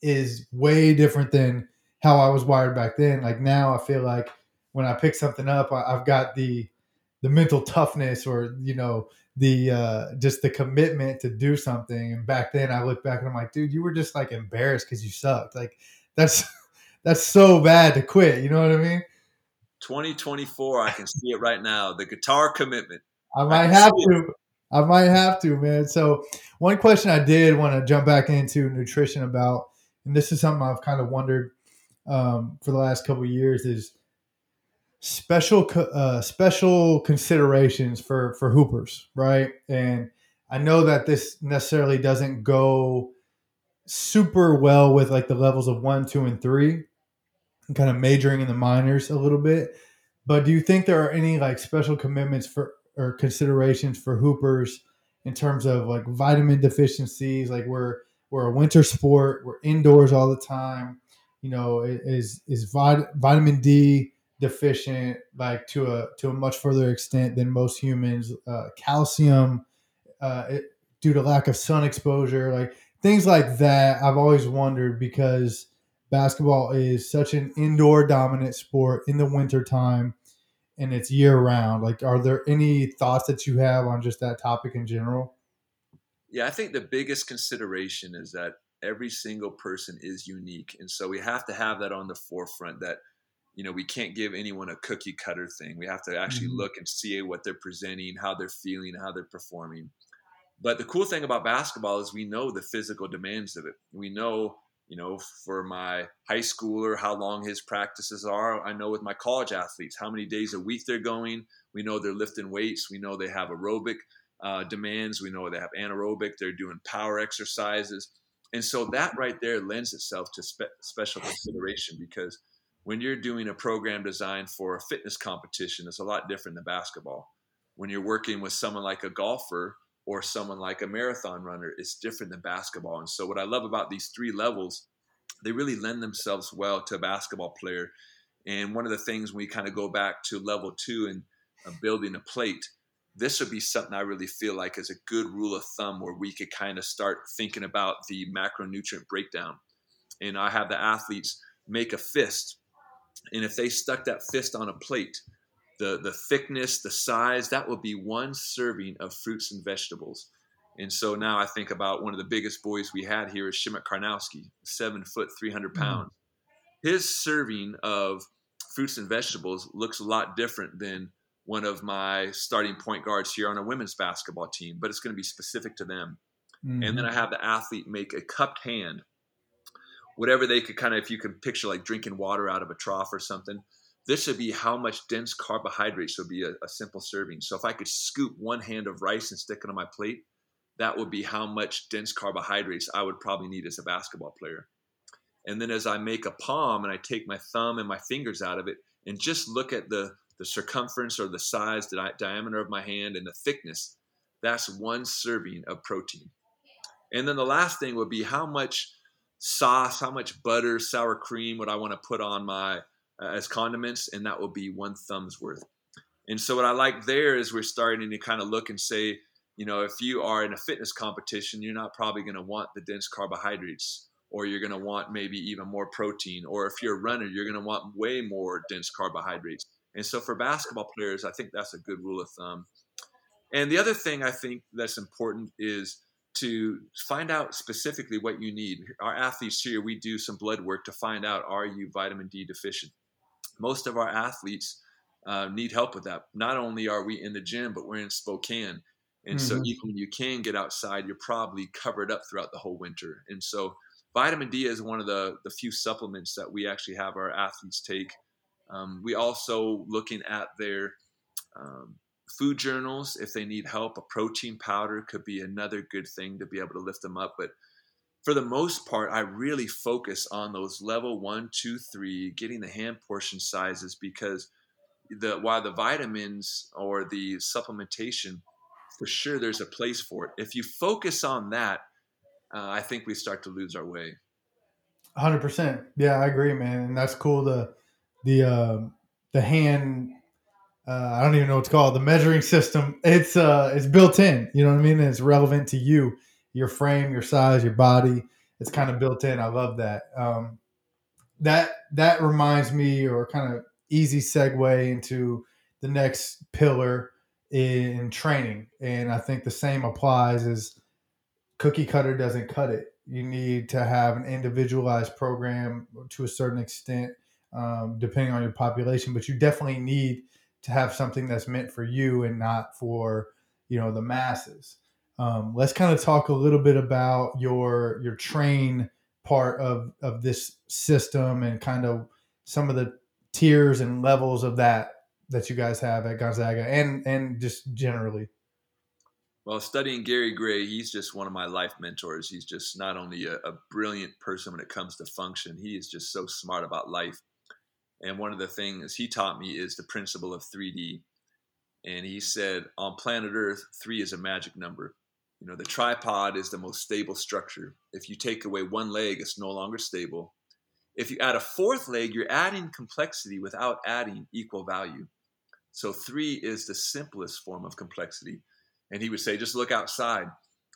is way different than how I was wired back then. Like now, I feel like when I pick something up, I, have got the the mental toughness or you know the uh, just the commitment to do something. And back then, I look back and I'm like, dude, you were just like embarrassed because you sucked. Like that's that's so bad to quit. You know what I mean? 2024, I can see it right now. The guitar commitment. I might I have to. It. I might have to, man. So one question I did want to jump back into nutrition about, and this is something I've kind of wondered um, for the last couple years, is special uh, special considerations for for hoopers, right? And I know that this necessarily doesn't go super well with like the levels of one, two, and three, and kind of majoring in the minors a little bit. But do you think there are any like special commitments for or considerations for hoopers in terms of like vitamin deficiencies? Like we're we're a winter sport, we're indoors all the time. You know, is is vitamin D deficient like to a to a much further extent than most humans. Uh, calcium uh, it, due to lack of sun exposure like things like that i've always wondered because basketball is such an indoor dominant sport in the winter time and it's year round. Like are there any thoughts that you have on just that topic in general? Yeah i think the biggest consideration is that every single person is unique and so we have to have that on the forefront that you know we can't give anyone a cookie cutter thing. We have to actually mm-hmm. look and see what they're presenting how they're feeling how they're performing. But the cool thing about basketball is we know the physical demands of it. We know you know for my high schooler how long his practices are. I know with my college athletes how many days a week they're going. We know they're lifting weights. We know they have aerobic uh, demands. We know they have anaerobic. They're doing power exercises and so that right there lends itself to spe- special consideration because when you're doing a program designed for a fitness competition, it's a lot different than basketball. When you're working with someone like a golfer or someone like a marathon runner, it's different than basketball. And so, what I love about these three levels, they really lend themselves well to a basketball player. And one of the things we kind of go back to level two and uh, building a plate, this would be something I really feel like is a good rule of thumb where we could kind of start thinking about the macronutrient breakdown. And I have the athletes make a fist and if they stuck that fist on a plate, the, the thickness, the size, that would be one serving of fruits and vegetables. And so now I think about one of the biggest boys we had here is Przemek Karnowski, seven foot, 300 mm. pounds. Mm. His serving of fruits and vegetables looks a lot different than one of my starting point guards here on a women's basketball team, but it's going to be specific to them. Mm-hmm. And then mm-hmm. I have the athlete make a cupped hand whatever they could kind of, if you can picture like drinking water out of a trough or something, this would be how much dense carbohydrates would be a, a, simple serving. So if I could scoop one hand of rice and stick it on my plate, that would be how much dense carbohydrates I would probably need as a basketball player. And then as I make a palm and I take my thumb and my fingers out of it and just look at the, the circumference or the size, the di- diameter of my hand and the thickness, that's one serving of protein. And then the last thing would be how much sauce, how much butter, sour cream would I want to put on my uh, as condiments, and that will be one thumb's worth. And so what I like there is we're starting to kind of look and say, you know, if you are in a fitness competition, you're not probably going to want the dense carbohydrates, or you're going to want maybe even more protein, or if you're a runner, you're going to want way more dense carbohydrates. And so for basketball players, I think that's a good rule of thumb. And the other thing I think that's important is to find out specifically what you need. Our athletes here, we do some blood work to find out are you vitamin D deficient. Most of our athletes uh, need help with that. Not only are we in the gym, but we're in Spokane. And mm-hmm. so even when you can get outside, you're probably covered up throughout the whole winter. And so vitamin D is one of the, the few supplements that we actually have our athletes take. Um, we also looking at their um, food journals if they need help. A protein powder could be another good thing to be able to lift them up. But for the most part, I really focus on those level one, two, three, getting the hand portion sizes because the while the vitamins or the supplementation, for sure, there's a place for it. If you focus on that, uh, I think we start to lose our way. Hundred percent. Yeah, I agree, man, and that's cool. The the uh, the hand. Uh, I don't even know what to call it. The measuring system. It's uh, it's built in. You know what I mean? And it's relevant to you your frame, your size, your body. It's kind of built in. I love that. Um, that that reminds me, or kind of easy segue into the next pillar in training, and I think the same applies. Is cookie cutter doesn't cut it. You need to have an individualized program to a certain extent, um, depending on your population. But you definitely need to have something that's meant for you and not for you know the masses. Um, let's kind of talk a little bit about your your train part of of this system and kind of some of the tiers and levels of that that you guys have at Gonzaga and and just generally. Well, studying Gary Gray, he's just one of my life mentors. He's just not only a, a brilliant person when it comes to function, he is just so smart about life. And one of the things he taught me is the principle of 3D. And he said, on planet Earth, three is a magic number. You know, the tripod is the most stable structure. If you take away one leg, it's no longer stable. If you add a fourth leg, you're adding complexity without adding equal value. So three is the simplest form of complexity. And he would say, just look outside.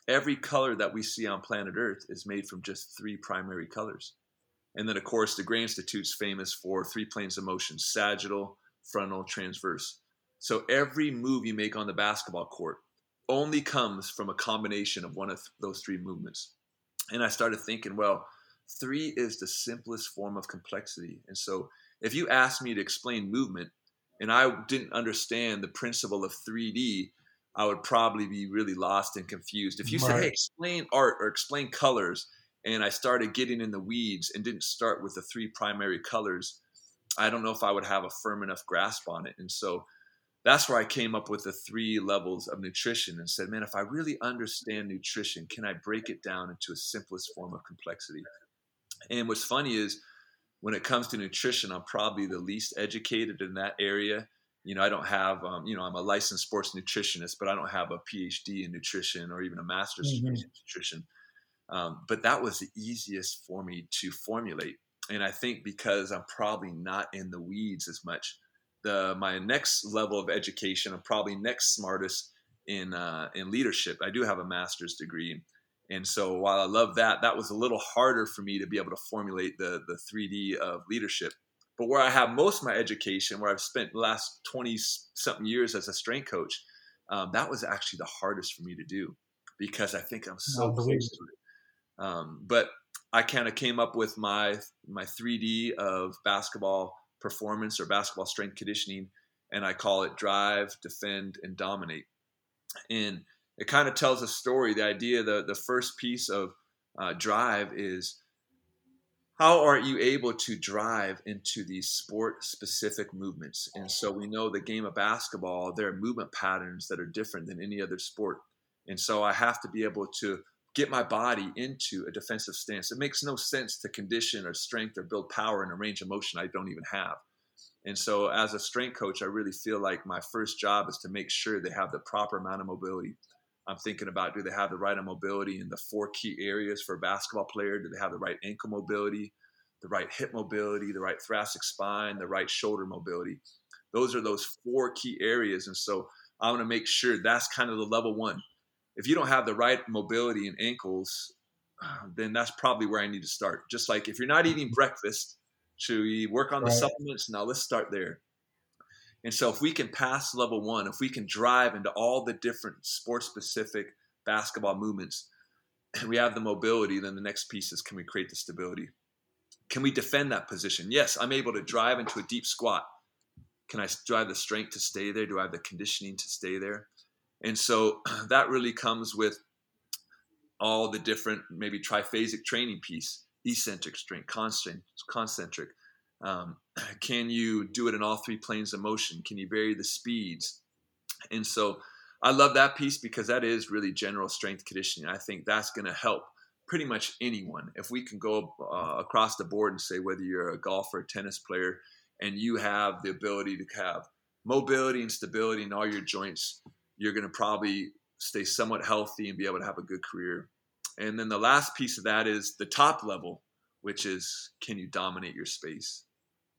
Every color that we see on planet Earth is made from just three primary colors. And then, of course, the Gray Institute's famous for three planes of motion sagittal, frontal, transverse. So every move you make on the basketball court only comes from a combination of one of those three movements. And I started thinking, well, three is the simplest form of complexity. And so if you asked me to explain movement and I didn't understand the principle of 3D, I would probably be really lost and confused. If you right. say, hey, explain art or explain colors, and I started getting in the weeds and didn't start with the three primary colors, I don't know if I would have a firm enough grasp on it. And so that's where I came up with the three levels of nutrition and said, man, if I really understand nutrition, can I break it down into a simplest form of complexity? And what's funny is when it comes to nutrition, I'm probably the least educated in that area. You know, I don't have, um, you know, I'm a licensed sports nutritionist, but I don't have a PhD in nutrition or even a master's mm-hmm. in nutrition. Um, but that was the easiest for me to formulate. And I think because I'm probably not in the weeds as much, the my next level of education. I'm probably next smartest in uh, in leadership. I do have a master's degree, and so while I love that, that was a little harder for me to be able to formulate the the 3D of leadership. But where I have most of my education, where I've spent the last 20 something years as a strength coach, um, that was actually the hardest for me to do because I think I'm so close to it. Um, but I kind of came up with my my 3D of basketball performance or basketball strength conditioning, and I call it drive, defend, and dominate. And it kind of tells a story. The idea, the the first piece of uh, drive is how are you able to drive into these sport specific movements? And so we know the game of basketball, there are movement patterns that are different than any other sport. And so I have to be able to get my body into a defensive stance. It makes no sense to condition or strength or build power in a range of motion I don't even have. And so, as a strength coach, I really feel like my first job is to make sure they have the proper amount of mobility. I'm thinking about do they have the right mobility in the four key areas for a basketball player? Do they have the right ankle mobility, the right hip mobility, the right thoracic spine, the right shoulder mobility? Those are those four key areas. And so, I want to make sure that's kind of the level one if you don't have the right mobility in ankles, uh, then that's probably where I need to start. Just like if you're not eating mm-hmm. breakfast, should we work on the supplements? Now let's start there. And so if we can pass level one, if we can drive into all the different sports specific basketball movements, and we have the mobility, then the next piece is can we create the stability? Can we defend that position? Yes, I'm able to drive into a deep squat. Can I drive the strength to stay there? Do I have the conditioning to stay there? And so that really comes with all the different, maybe triphasic training piece, eccentric strength, concentric. Um, can you do it in all three planes of motion? Can you vary the speeds? And so I love that piece because that is really general strength conditioning. I think that's going to help pretty much anyone. If we can go uh, across the board and say whether you're a golfer, a tennis player, and you have the ability to have mobility and stability in all your joints, you're going to probably stay somewhat healthy and be able to have a good career. And then the last piece of that is the top level, which is can you dominate your space?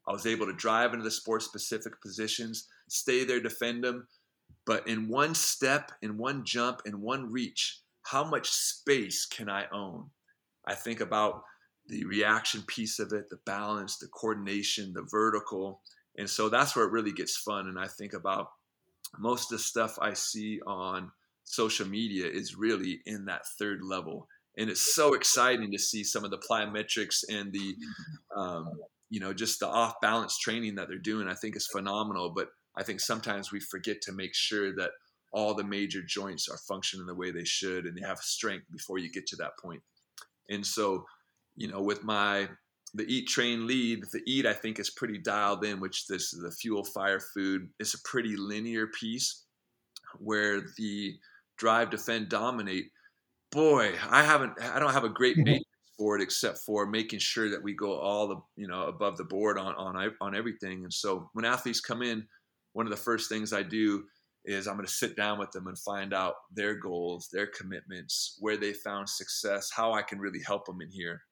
I was able to drive into the sport specific positions, stay there, defend them. But in one step, in one jump, in one reach, how much space can I own? I think about the reaction piece of it, the balance, the coordination, the vertical. And so that's where it really gets fun. And I think about most of the stuff I see on social media is really in that third level. And it's so exciting to see some of the plyometrics and the, um, you know, just the off balance training that they're doing. I think is phenomenal. But I think sometimes we forget to make sure that all the major joints are functioning the way they should and they have strength before you get to that point. And so, you know, with my the eat train lead, the eat I think is pretty dialed in, which this the fuel fire food. It's a pretty linear piece where the drive, defend, dominate. Boy, I haven't I don't have a great mm-hmm. matrix for it except for making sure that we go all the you know above the board on on on everything. And so when athletes come in, one of the first things I do is I'm going to sit down with them and find out their goals, their commitments, where they found success, how I can really help them in here.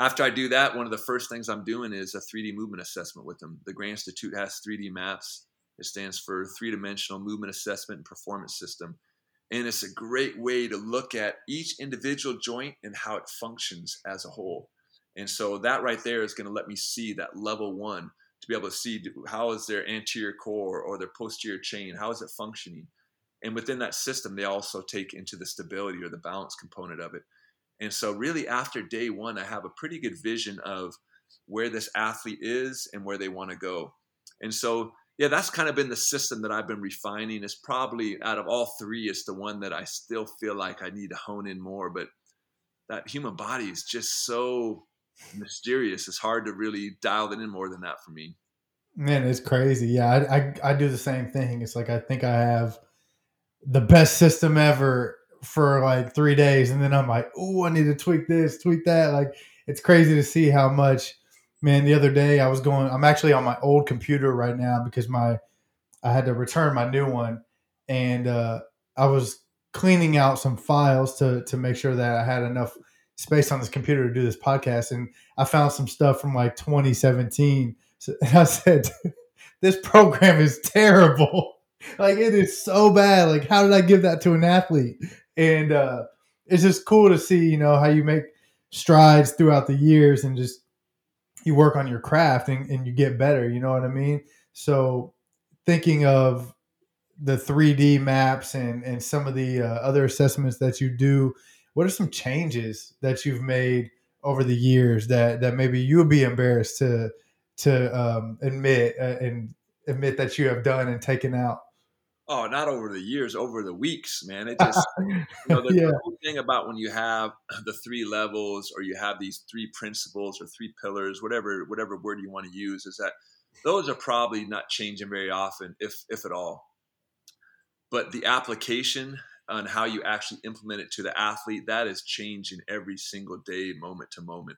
After I do that, one of the first things I'm doing is a 3D movement assessment with them. The Gray Institute has 3D maps. It stands for three dimensional movement assessment and performance system. And it's a great way to look at each individual joint and how it functions as a whole. And so that right there is going to let me see that level one to be able to see how is their anterior core or their posterior chain, how is it functioning? And within that system, they also take into the stability or the balance component of it. And so, really, after day one, I have a pretty good vision of where this athlete is and where they want to go. And so, yeah, that's kind of been the system that I've been refining. Is probably out of all three, it's the one that I still feel like I need to hone in more. But that human body is just so mysterious. It's hard to really dial it in more than that for me. Man, it's crazy. Yeah, I, I, I do the same thing. It's like I think I have the best system ever for like three days, and then I'm like, oh, I need to tweak this, tweak that. Like it's crazy to see how much. Man, the other day I was going. I'm actually on my old computer right now because my I had to return my new one, and uh, I was cleaning out some files to to make sure that I had enough space on this computer to do this podcast, and I found some stuff from like 2017. So, and I said, "This program is terrible. like it is so bad. Like how did I give that to an athlete?" And uh, it's just cool to see, you know, how you make strides throughout the years and just you work on your craft and, and you get better. You know what I mean? So thinking of the 3D maps and and some of the uh, other assessments that you do what are some changes that you've made over the years that that maybe you would be embarrassed to to um, admit uh, and admit that you have done and taken out? Oh, not over the years, over the weeks, man. It just you know the yeah. cool thing about when you have the three levels or you have these three principles or three pillars, whatever whatever word you want to use, is that those are probably not changing very often, if if at all. But the application on how you actually implement it to the athlete, that is changing every single day, moment to moment.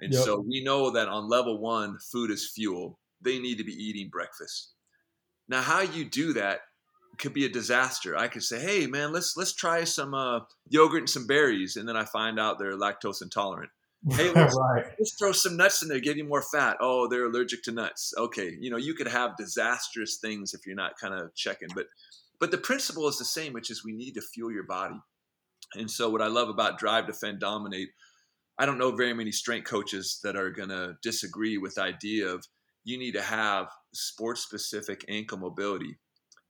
And yep. so we know that on level one, food is fuel. They need to be eating breakfast. Now, how you do that could be a disaster. I could say, "Hey, man, let's let's try some uh, yogurt and some berries," and then I find out they're lactose intolerant. Hey, let's, right. let's throw some nuts in there, give you more fat. Oh, they're allergic to nuts. Okay, you know you could have disastrous things if you're not kind of checking. But but the principle is the same, which is we need to fuel your body. And so, what I love about Drive, Defend, Dominate, I don't know very many strength coaches that are going to disagree with the idea of you need to have sports specific ankle mobility.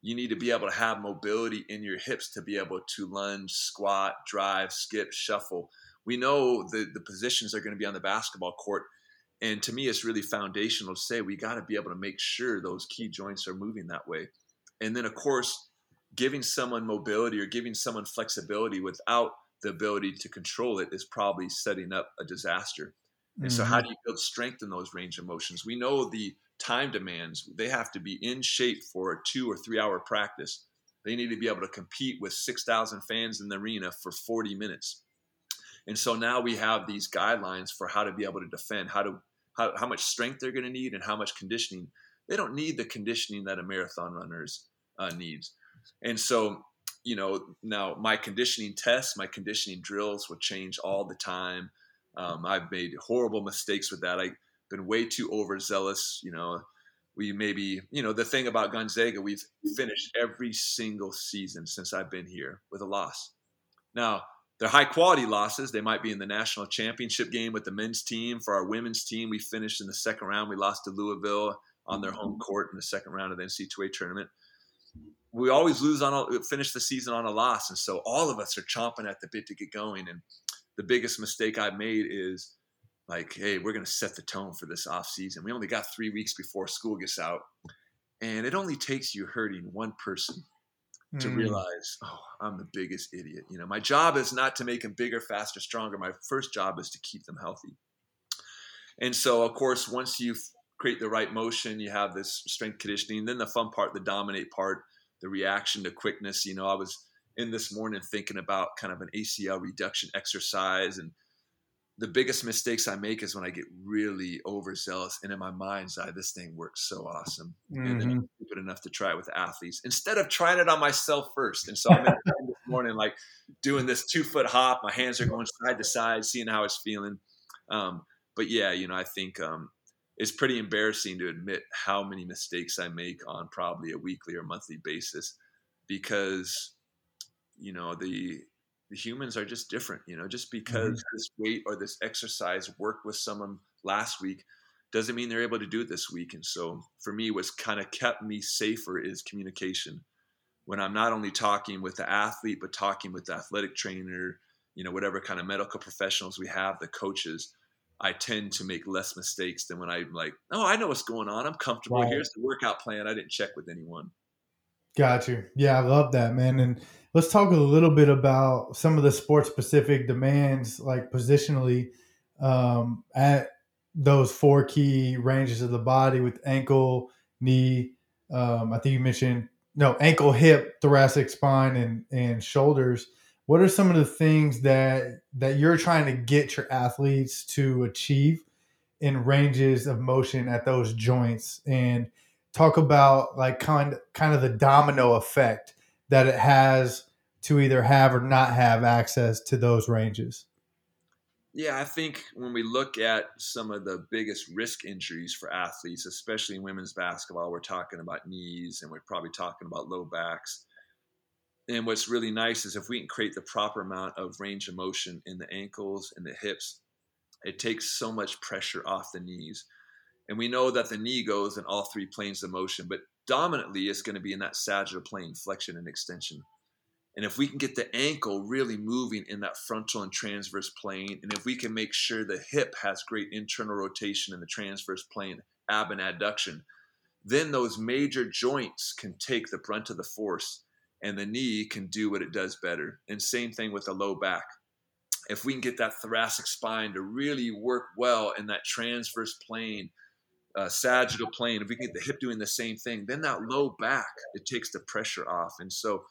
You need to be able to have mobility in your hips to be able to lunge, squat, drive, skip, shuffle. We know the, the positions are going to be on the basketball court. And to me, it's really foundational to say we got to be able to make sure those key joints are moving that way. And then, of course, giving someone mobility or giving someone flexibility without the ability to control it is probably setting up a disaster. And mm-hmm. so, how mm-hmm. do you build strength in those range of motions? We know the time demands, they have to be in shape for a two or three hour practice. They need to be able to compete with 6,000 fans in the arena for 40 minutes. And so now we have these guidelines for how to be able to defend, how to how, how much strength they're going to need, and how much conditioning. They don't need the conditioning that a marathon runners uh, needs. And so, you know, now my conditioning tests, my conditioning drills will change all the time. Um, I've made horrible mistakes with that. I've been way too overzealous. You know, we maybe, you know, the thing about Gonzaga, we've finished every single season since I've been here with a loss. Now, they're high quality losses. They might be in the national championship game with the men's team. For our women's team, we finished in the second round. We lost to Louisville on their home court in the second round of the NC2A tournament. We always lose on a, finish the season on a loss, and so all of us are chomping at the bit to get going. And the biggest mistake I've made is like, hey, we're going to set the tone for this off season. We only got three weeks before school gets out, and it only takes you hurting one person to mm. realize, oh, I'm the biggest idiot. You know, my job is not to make them bigger, faster, stronger. My first job is to keep them healthy. And so, of course, once you create the right motion, you have this strength conditioning. Then the fun part, the dominate part, the reaction to quickness. You know, I was in this morning thinking about kind of an ACL reduction exercise and the biggest mistakes I make is when I get really overzealous and in my mind's eye, this thing works so awesome. Mm-hmm. And then I'm stupid enough to try it with athletes instead of trying it on myself first. And so I'm in this morning, like doing this two foot hop, my hands are going side to side, seeing how it's feeling. Um, but yeah, you know, I think um, it's pretty embarrassing to admit how many mistakes I make on probably a weekly or monthly basis because, you know, the the humans are just different. You know, just because mm-hmm. this weight or this exercise worked with someone last week doesn't mean they're able to do it this week. And so for me, what's kind of kept me safer is communication. When I'm not only talking with the athlete, but talking with the athletic trainer, you know, whatever kind of medical professionals we have, the coaches, I tend to make less mistakes than when I'm like, oh, I know what's going on. I'm comfortable. Right. Here's the workout plan. I didn't check with anyone. Got you. Yeah, I love that, man. And let's talk a little bit about some of the sports specific demands, like positionally, um, at those four key ranges of the body with ankle, knee. Um, I think you mentioned no ankle, hip, thoracic spine, and and shoulders. What are some of the things that that you're trying to get your athletes to achieve in ranges of motion at those joints and talk about like kind kind of the domino effect that it has to either have or not have access to those ranges? Yeah, I think when we look at some of the biggest risk injuries for athletes, especially in women's basketball, we're talking about knees and we're probably talking about low backs. And what's really nice is if we can create the proper amount of range of motion in the ankles and the hips, it takes so much pressure off the knees. And we know that the knee goes in all three planes of motion, but dominantly it's going to be in that sagittal plane, flexion and extension. And if we can get the ankle really moving in that frontal and transverse plane, and if we can make sure the hip has great internal rotation in the transverse plane, ab and adduction, then those major joints can take the brunt of the force and the knee can do what it does better. And same thing with the low back. If we can get that thoracic spine to really work well in that transverse plane, uh, sagittal plane, if we can get the hip doing the same thing, then that low back, it takes the pressure off. And so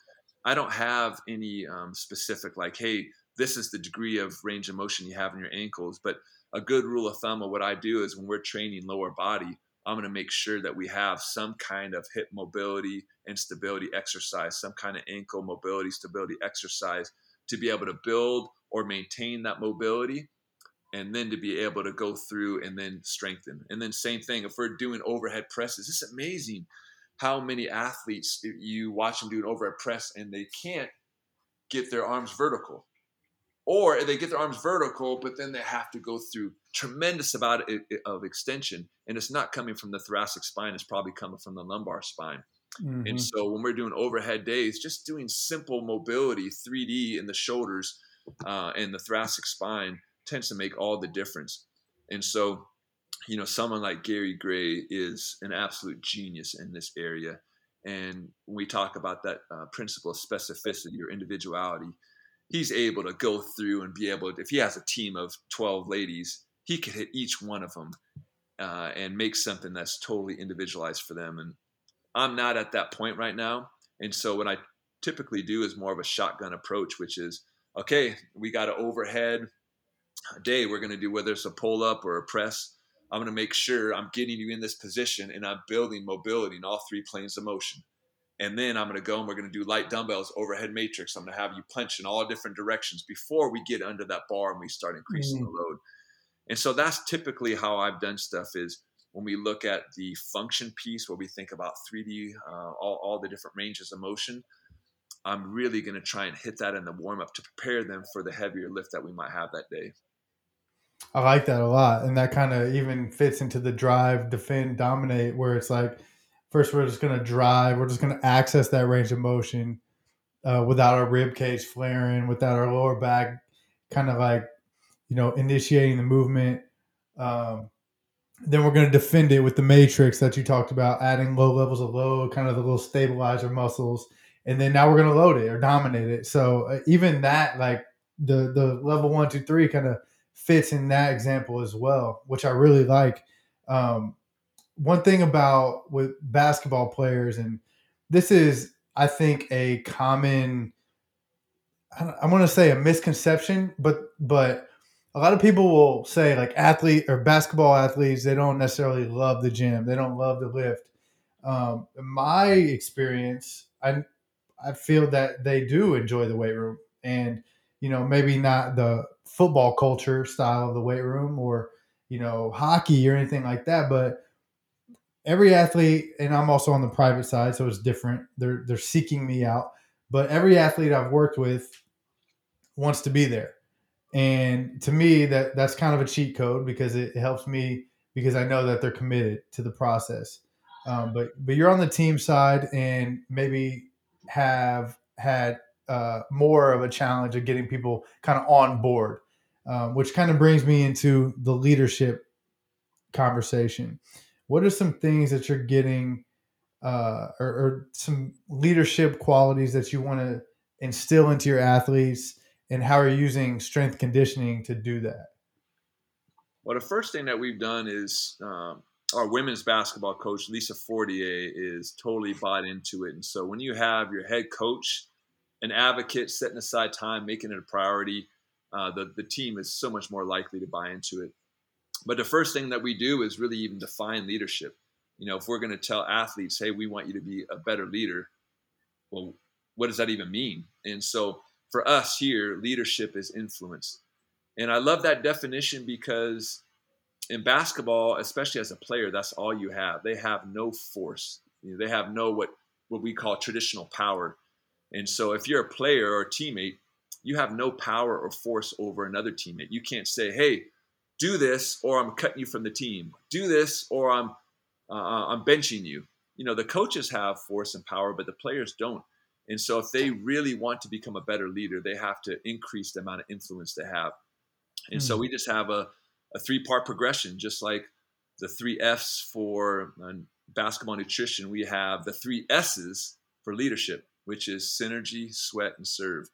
I don't have any um, specific, like, hey, this is the degree of range of motion you have in your ankles. But a good rule of thumb of what I do is when we're training lower body, I'm going to make sure that we have some kind of hip mobility and stability exercise, some kind of ankle mobility, stability exercise to be able to build or maintain that mobility and then to be able to go through and then strengthen. And then same thing if we're doing overhead presses, it's amazing how many athletes you watch them do an overhead press and they can't get their arms vertical. Or they get their arms vertical, but then they have to go through tremendous amount of extension, and it's not coming from the thoracic spine; it's probably coming from the lumbar spine. Mm-hmm. And so, when we're doing overhead days, just doing simple mobility, 3D in the shoulders uh, and the thoracic spine, tends to make all the difference. And so, you know, someone like Gary Gray is an absolute genius in this area. And when we talk about that uh, principle of specificity or individuality, he's able to go through and be able to, if he has a team of 12 ladies, he could hit each one of them uh, and make something that's totally individualized for them. And I'm not at that point right now. And so what I typically do is more of a shotgun approach, which is, okay, we got to overhead day we're going to do, whether it's a pull up or a press, I'm going to make sure I'm getting you in this position and I'm building mobility in all three planes of motion. And then I'm going to go and we're going to do light dumbbells, overhead matrix. I'm going to have you punch in all different directions before we get under that bar and we start increasing mm-hmm. the load. And so that's typically how I've done stuff is when we look at the function piece, where we think about 3D, uh, all, all the different ranges of motion, I'm really going to try and hit that in the warm up to prepare them for the heavier lift that we might have that day. I like that a lot. And that kind of even fits into the drive, defend, dominate, where it's like, first, we're just going to drive, we're just going to access that range of motion uh, without our rib cage flaring, without our lower back kind of like, you know, initiating the movement. Um, then we're going to defend it with the matrix that you talked about, adding low levels of load, kind of the little stabilizer muscles. And then now we're going to load it or dominate it. So uh, even that, like the the level one, two, three, kind of fits in that example as well, which I really like. Um, one thing about with basketball players, and this is, I think, a common. I, want to say a misconception, but but a lot of people will say like athlete or basketball athletes they don't necessarily love the gym they don't love the lift um, in my experience i i feel that they do enjoy the weight room and you know maybe not the football culture style of the weight room or you know hockey or anything like that but every athlete and i'm also on the private side so it's different. They're they're seeking me out but every athlete i've worked with wants to be there. And to me that that's kind of a cheat code because it helps me because i know that they're committed to the process. Um, but but you're on the team side and maybe have had uh, more of a challenge of getting people kind of on board um, which kind of brings me into the leadership conversation what are some things that you're getting uh, or, or some leadership qualities that you want to instill into your athletes and how are you using strength conditioning to do that? Well, the first thing that we've done is um, our women's basketball coach, Lisa Fortier, is totally bought into it. And so when you have your head coach, an advocate, setting aside time, making it a priority, uh, the, the team is so much more likely to buy into it. But the first thing that we do is really even define leadership. You know, if we're going to tell athletes, hey, we want you to be a better leader, well, what does that even mean? And so for us here, leadership is influence. And I love that definition because in basketball, especially as a player, that's all you have. They have no force. You know, they have no what what we call traditional power. And so if you're a player or a teammate, you have no power or force over another teammate. You can't say, "Hey, do this," or "I'm cutting you from the team." Do this, or "I'm uh, uh I'm benching you." You know, the coaches have force and power, but the players don't. And so, if they really want to become a better leader, they have to increase the amount of influence they have. And mm-hmm. so, hmm. we just have a, a three part progression, just like the three F's for uh, basketball nutrition. We have the three S's for leadership, which is synergy, sweat, and serve.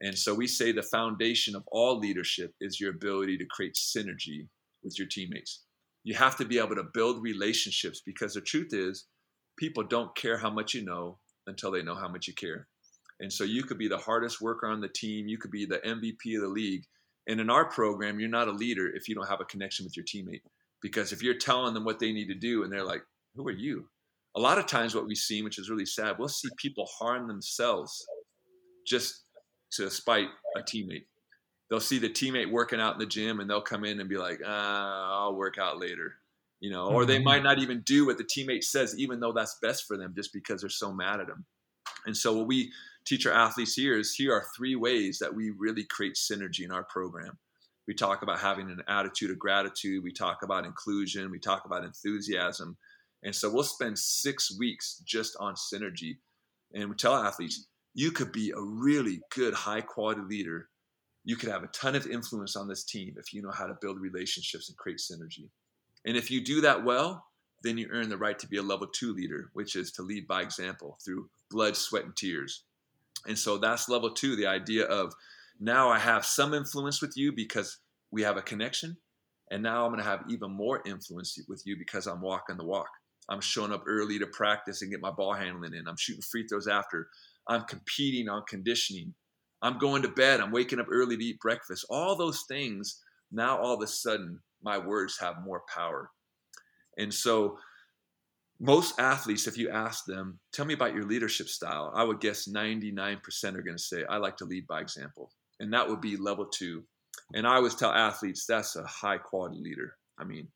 And so, we say the foundation of all leadership is your ability to create synergy with your teammates. You have to be able to build relationships because the truth is, people don't care how much you know until they know how much you care. And so you could be the hardest worker on the team, you could be the MVP of the league. And in our program, you're not a leader if you don't have a connection with your teammate. Because if you're telling them what they need to do and they're like, who are you? A lot of times, what we see, which is really sad, we'll see people harm themselves just to spite a teammate. They'll see the teammate working out in the gym and they'll come in and be like, ah, I'll work out later you know, or they mm-hmm. might not even do what the teammate says, even though that's best for them, just because they're so mad at them. And so, what we teach our athletes here is here are three ways that we really create synergy in our program. We talk about having an attitude of gratitude, we talk about inclusion, we talk about enthusiasm. And so, we'll spend six weeks just on synergy. And we tell athletes, you could be a really good, high quality leader. You could have a ton of influence on this team if you know how to build relationships and create synergy. And if you do that well, then you earn the right to be a level two leader, which is to lead by example through blood, sweat, and tears. And so that's level two the idea of now I have some influence with you because we have a connection. And now I'm going to have even more influence with you because I'm walking the walk. I'm showing up early to practice and get my ball handling in. I'm shooting free throws after. I'm competing on conditioning. I'm going to bed. I'm waking up early to eat breakfast. All those things now all of a sudden my words have more power. And so most athletes, if you ask them, tell me about your leadership style, I would guess 99% are going to say, I like to lead by example. And that would be level two. And I always tell athletes that's a high quality leader. I mean,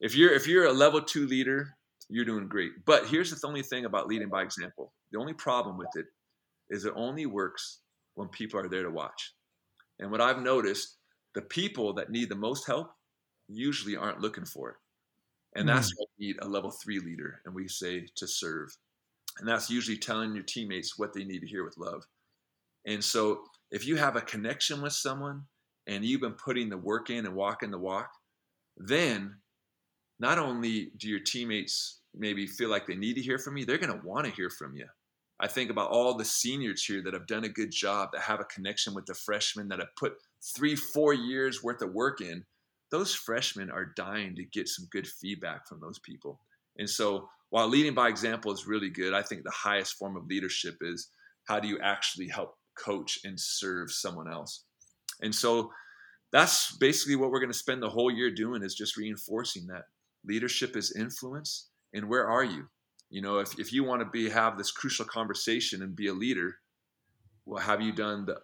if you're if you're a level two leader, you're doing great. But here's the only thing about leading by example. The only problem with it is it only works when people are there to watch. And what I've noticed, the people that need the most help usually aren't looking for it. And that's mm. why we need a level three leader, and we say to serve. And that's usually telling your teammates what they need to hear with love. And so if you have a connection with someone and you've been putting the work in and walking the walk, then not only do your teammates maybe feel like they need to hear from you, they're going to want to hear from you. I think about all the seniors here that have done a good job, that have a connection with the freshmen, that have put three, four years worth of work in. Those freshmen are dying to get some good feedback from those people. And so, while leading by example is really good, I think the highest form of leadership is how do you actually help coach and serve someone else? And so, that's basically what we're going to spend the whole year doing is just reinforcing that leadership is influence. And where are you? You know, if, if you want to be have this crucial conversation and be a leader, well, have you done the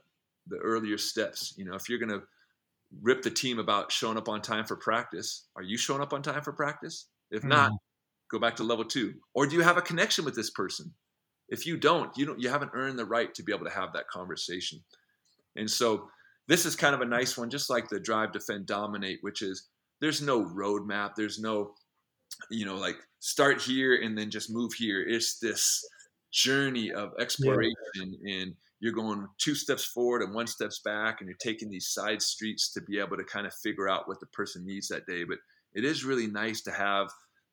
the earlier steps? You know, if you're gonna rip the team about showing up on time for practice, are you showing up on time for practice? If mm not, go back to level two. Or do you have a connection with this person? If you don't, you don't you haven't earned the right to be able to have that conversation. And so this is kind of a nice one, just like the drive, defend, dominate, which is there's no roadmap, there's no you know, like start here and then just move here. It's this journey of exploration yeah. and you're going two steps forward and one steps back and you're taking these side streets to be able to kind of figure out what the person needs that day. But it is really nice to have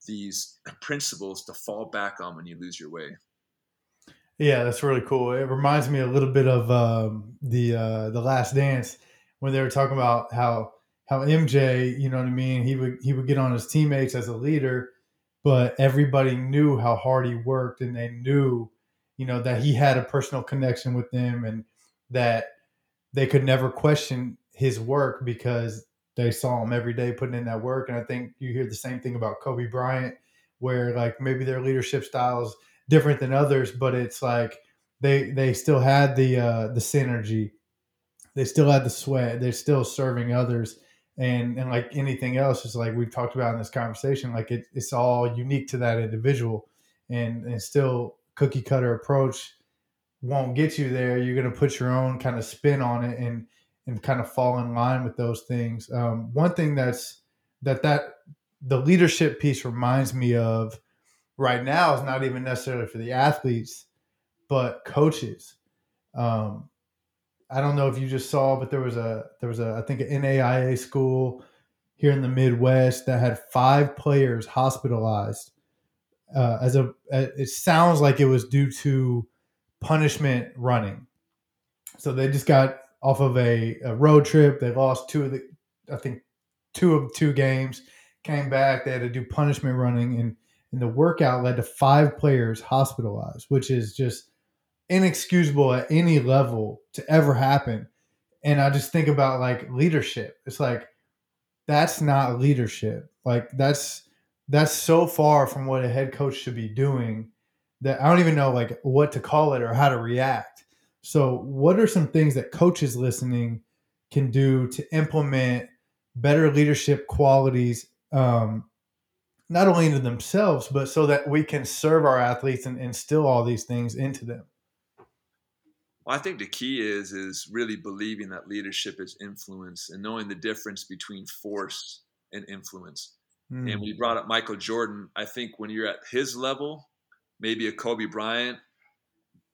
these principles to fall back on when you lose your way. Yeah, that's really cool. It reminds me a little bit of um, the uh, the Last Dance when they were talking about how how MJ, you know what I mean, he would he would get on his teammates as a leader, but everybody knew how hard he worked and they knew, you know, that he had a personal connection with them and that they could never question his work because they saw him every day putting in that work. And I think you hear the same thing about Kobe Bryant, where like maybe their leadership styles different than others, but it's like they they still had the uh, the synergy, they still had the sweat, they're still serving others, and and like anything else is like we've talked about in this conversation like it, it's all unique to that individual. And and still cookie cutter approach won't get you there. You're going to put your own kind of spin on it and and kind of fall in line with those things. Um, one thing that's that that the leadership piece reminds me of right now is not even necessarily for the athletes but coaches. Um, I don't know if you just saw, but there was a there was a I think an NAIA school here in the Midwest that had five players hospitalized uh, as a. It sounds like it was due to punishment running. So they just got off of a, a road trip. They lost two of the, I think, two of two games. Came back. They had to do punishment running, and and the workout led to five players hospitalized, which is just inexcusable at any level to ever happen. And I just think about like leadership. It's like that's not leadership. Like that's that's so far from what a head coach should be doing that I don't even know like what to call it or how to react. So, what are some things that coaches listening can do to implement better leadership qualities, um, not only into themselves, but so that we can serve our athletes and instill all these things into them? Well, I think the key is is really believing that leadership is influence and knowing the difference between force and influence. Mm. And we brought up Michael Jordan. I think when you're at his level, maybe a Kobe Bryant,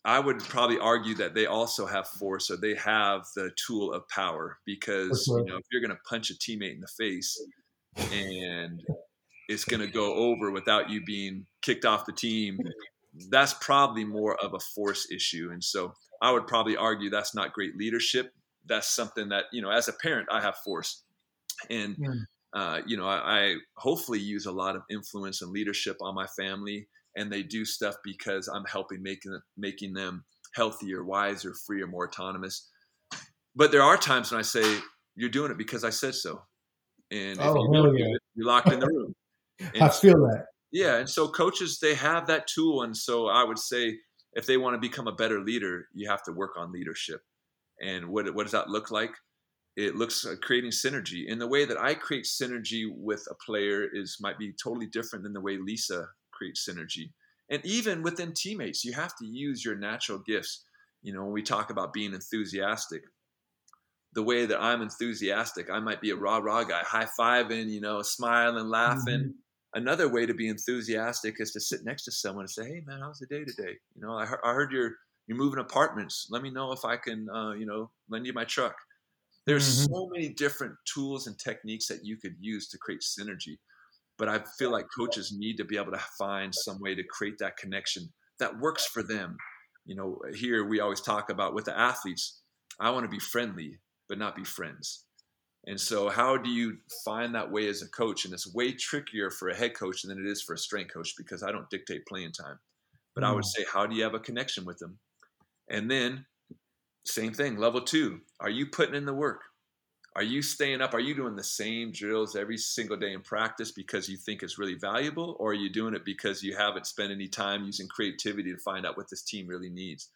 I would probably argue that they also have force or they have the tool of power because you know if you're going to punch a teammate in the face and it's going to go over without you being kicked off the team, that's probably more of a force issue. And so I would probably argue that's not great leadership. That's something that you know, as a parent, I have force, and yeah. uh, you know, I, I hopefully use a lot of influence and leadership on my family, and they do stuff because I'm helping making making them healthier, wiser, freer, more autonomous. But there are times when I say, "You're doing it because I said so." And oh, you yeah. it, you're locked in the room. And I feel that. Yeah, and so coaches they have that tool, and so I would say if they want to become a better leader, you have to work on leadership. And what what does that look like? It looks like creating synergy. In the way that I create synergy with a player is might be totally different than the way Lisa creates synergy. And even within teammates, you have to use your natural gifts. You know, when we talk about being enthusiastic, the way that I'm enthusiastic, I might be a rah rah guy, high fiving, you know, smiling, laughing. Mm-hmm another way to be enthusiastic is to sit next to someone and say, "Hey, man, how's the day today? You know, I, he- I heard you're you're moving apartments. Let me know if I can, uh, you know, lend you my truck." There's mm-hmm. so many different tools and techniques that you could use to create synergy, but I feel like coaches need to be able to find some way to create that connection that works for them. You know, here we always talk about with the athletes. I want to be friendly, but not be friends. And so, how do you find that way as a coach? And it's way trickier for a head coach than it is for a strength coach because I don't dictate playing time. But mm. I would mm. say, how do you have a connection with them? And then, same thing, level two are you putting in the work? Are you staying up? Are you doing the same drills every single day in practice because you think it's really valuable? Or are you doing it because you haven't spent any time using creativity to find out what this team really needs?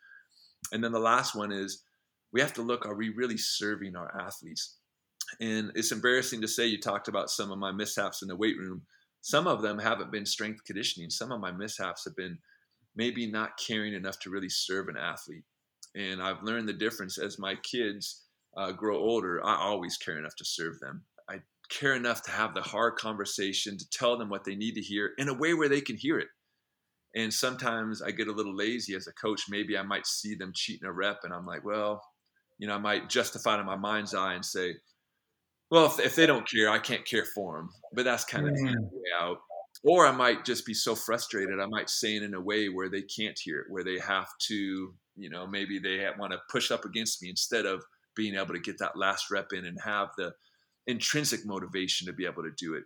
And then the last one is we have to look are we really serving our athletes? And it's embarrassing to say you talked about some of my mishaps in the weight room. Some of them haven't been strength conditioning. Some of my mishaps have been maybe not caring enough to really serve an athlete. And I've learned the difference as my kids uh, grow older. I always care enough to serve them. I care enough to have the hard conversation to tell them what they need to hear in a way where they can hear it. And sometimes I get a little lazy as a coach. Maybe I might see them cheating a rep, and I'm like, well, you know, I might justify it in my mind's eye and say, well, if, if they don't care, I can't care for them. But that's kind of mm. the way out. Or I might just be so frustrated. I might say it in a way where they can't hear it, where they have to, you know, maybe they want to push up against me instead of being able to get that last rep in and have the intrinsic motivation to be able to do it.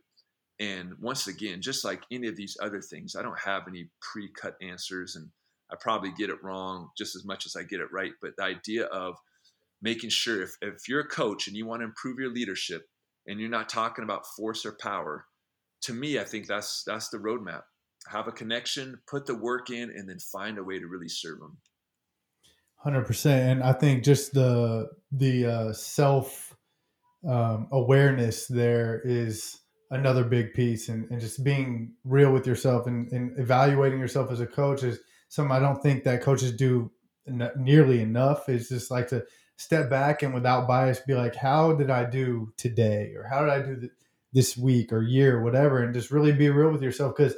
And once again, just like any of these other things, I don't have any pre cut answers and I probably get it wrong just as much as I get it right. But the idea of making sure if, if you're a coach and you want to improve your leadership and you're not talking about force or power, to me, I think that's that's the roadmap. Have a connection, put the work in, and then find a way to really serve them. Hundred percent, and I think just the the uh, self um, awareness there is another big piece, and, and just being real with yourself and, and evaluating yourself as a coach is something I don't think that coaches do nearly enough. Is just like to step back and without bias be like, how did I do today? Or how did I do this week or year, or whatever? And just really be real with yourself. Because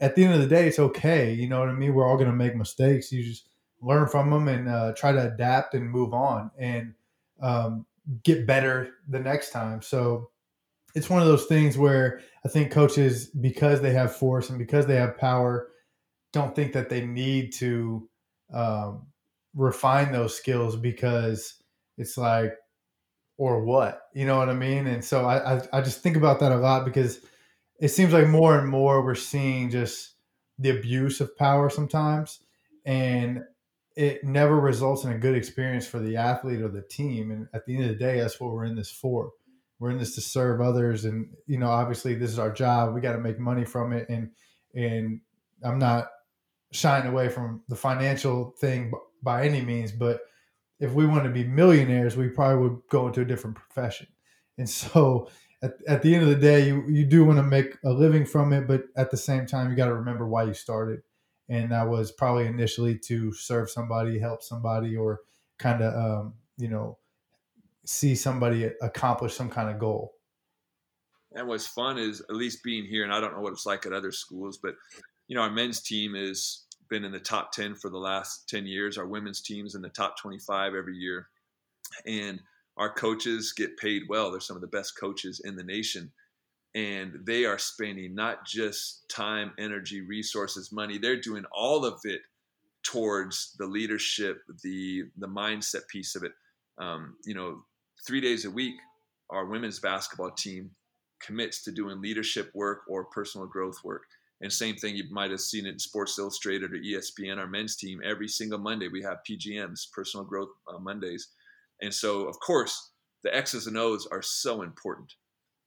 at the end of the day, it's okay. You know what I mean? We're all going to make mistakes. You just learn from them and uh, try to adapt and move on and um, get better the next time. So it's one of those things where I think coaches, because they have force and because they have power, don't think that they need to um, refine those skills because it's like or what? You know what i mean? And so I, I, I just think about that a lot because it seems like more and more we're seeing just the abuse of power sometimes and it never results in a good experience for the athlete or the team. And at the end of the day that's what we're in this for. We're in this to serve others and you know obviously this is our job. We got to make money from it and and i'm not shying away from the financial thing by any means, but if we want to be millionaires, we probably would go into a different profession. And so at, at the end of the day, you, you do want to make a living from it, but at the same time, you got to remember why you started. And that was probably initially to serve somebody, help somebody, or kind of, um, you know, see somebody accomplish some kind of goal. And what's fun is at least being here, and I don't know what it's like at other schools, but you know, our men's team is been in the top 10 for the last 10 years. Our women's team's in the top 25 every year. And our coaches get paid well. They're some of the best coaches in the nation. And they are spending not just time, energy, resources, money, they're doing all of it towards the leadership, the the mindset piece of it. Um, you know, three days a week, our women's basketball team commits to doing leadership work or personal growth work. And same thing, you might have seen it in Sports Illustrated or ESPN, our men's team. Every single Monday, we have PGMs, Personal Growth uh, Mondays. And so, of course, the X's and O's are so important.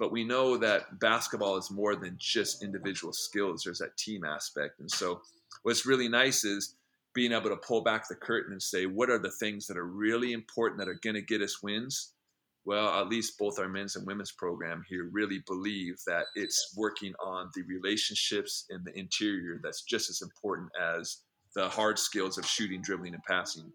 but we know that basketball is more than just individual skills. There's that team aspect. And so what's really nice is being able to pull back the curtain and say, what are the things that are really important that are going to get us wins? Well, at least both our men's and women's program here really believe that it's working on the relationships in the interior that's just as important as the hard skills of shooting, dribbling, and passing.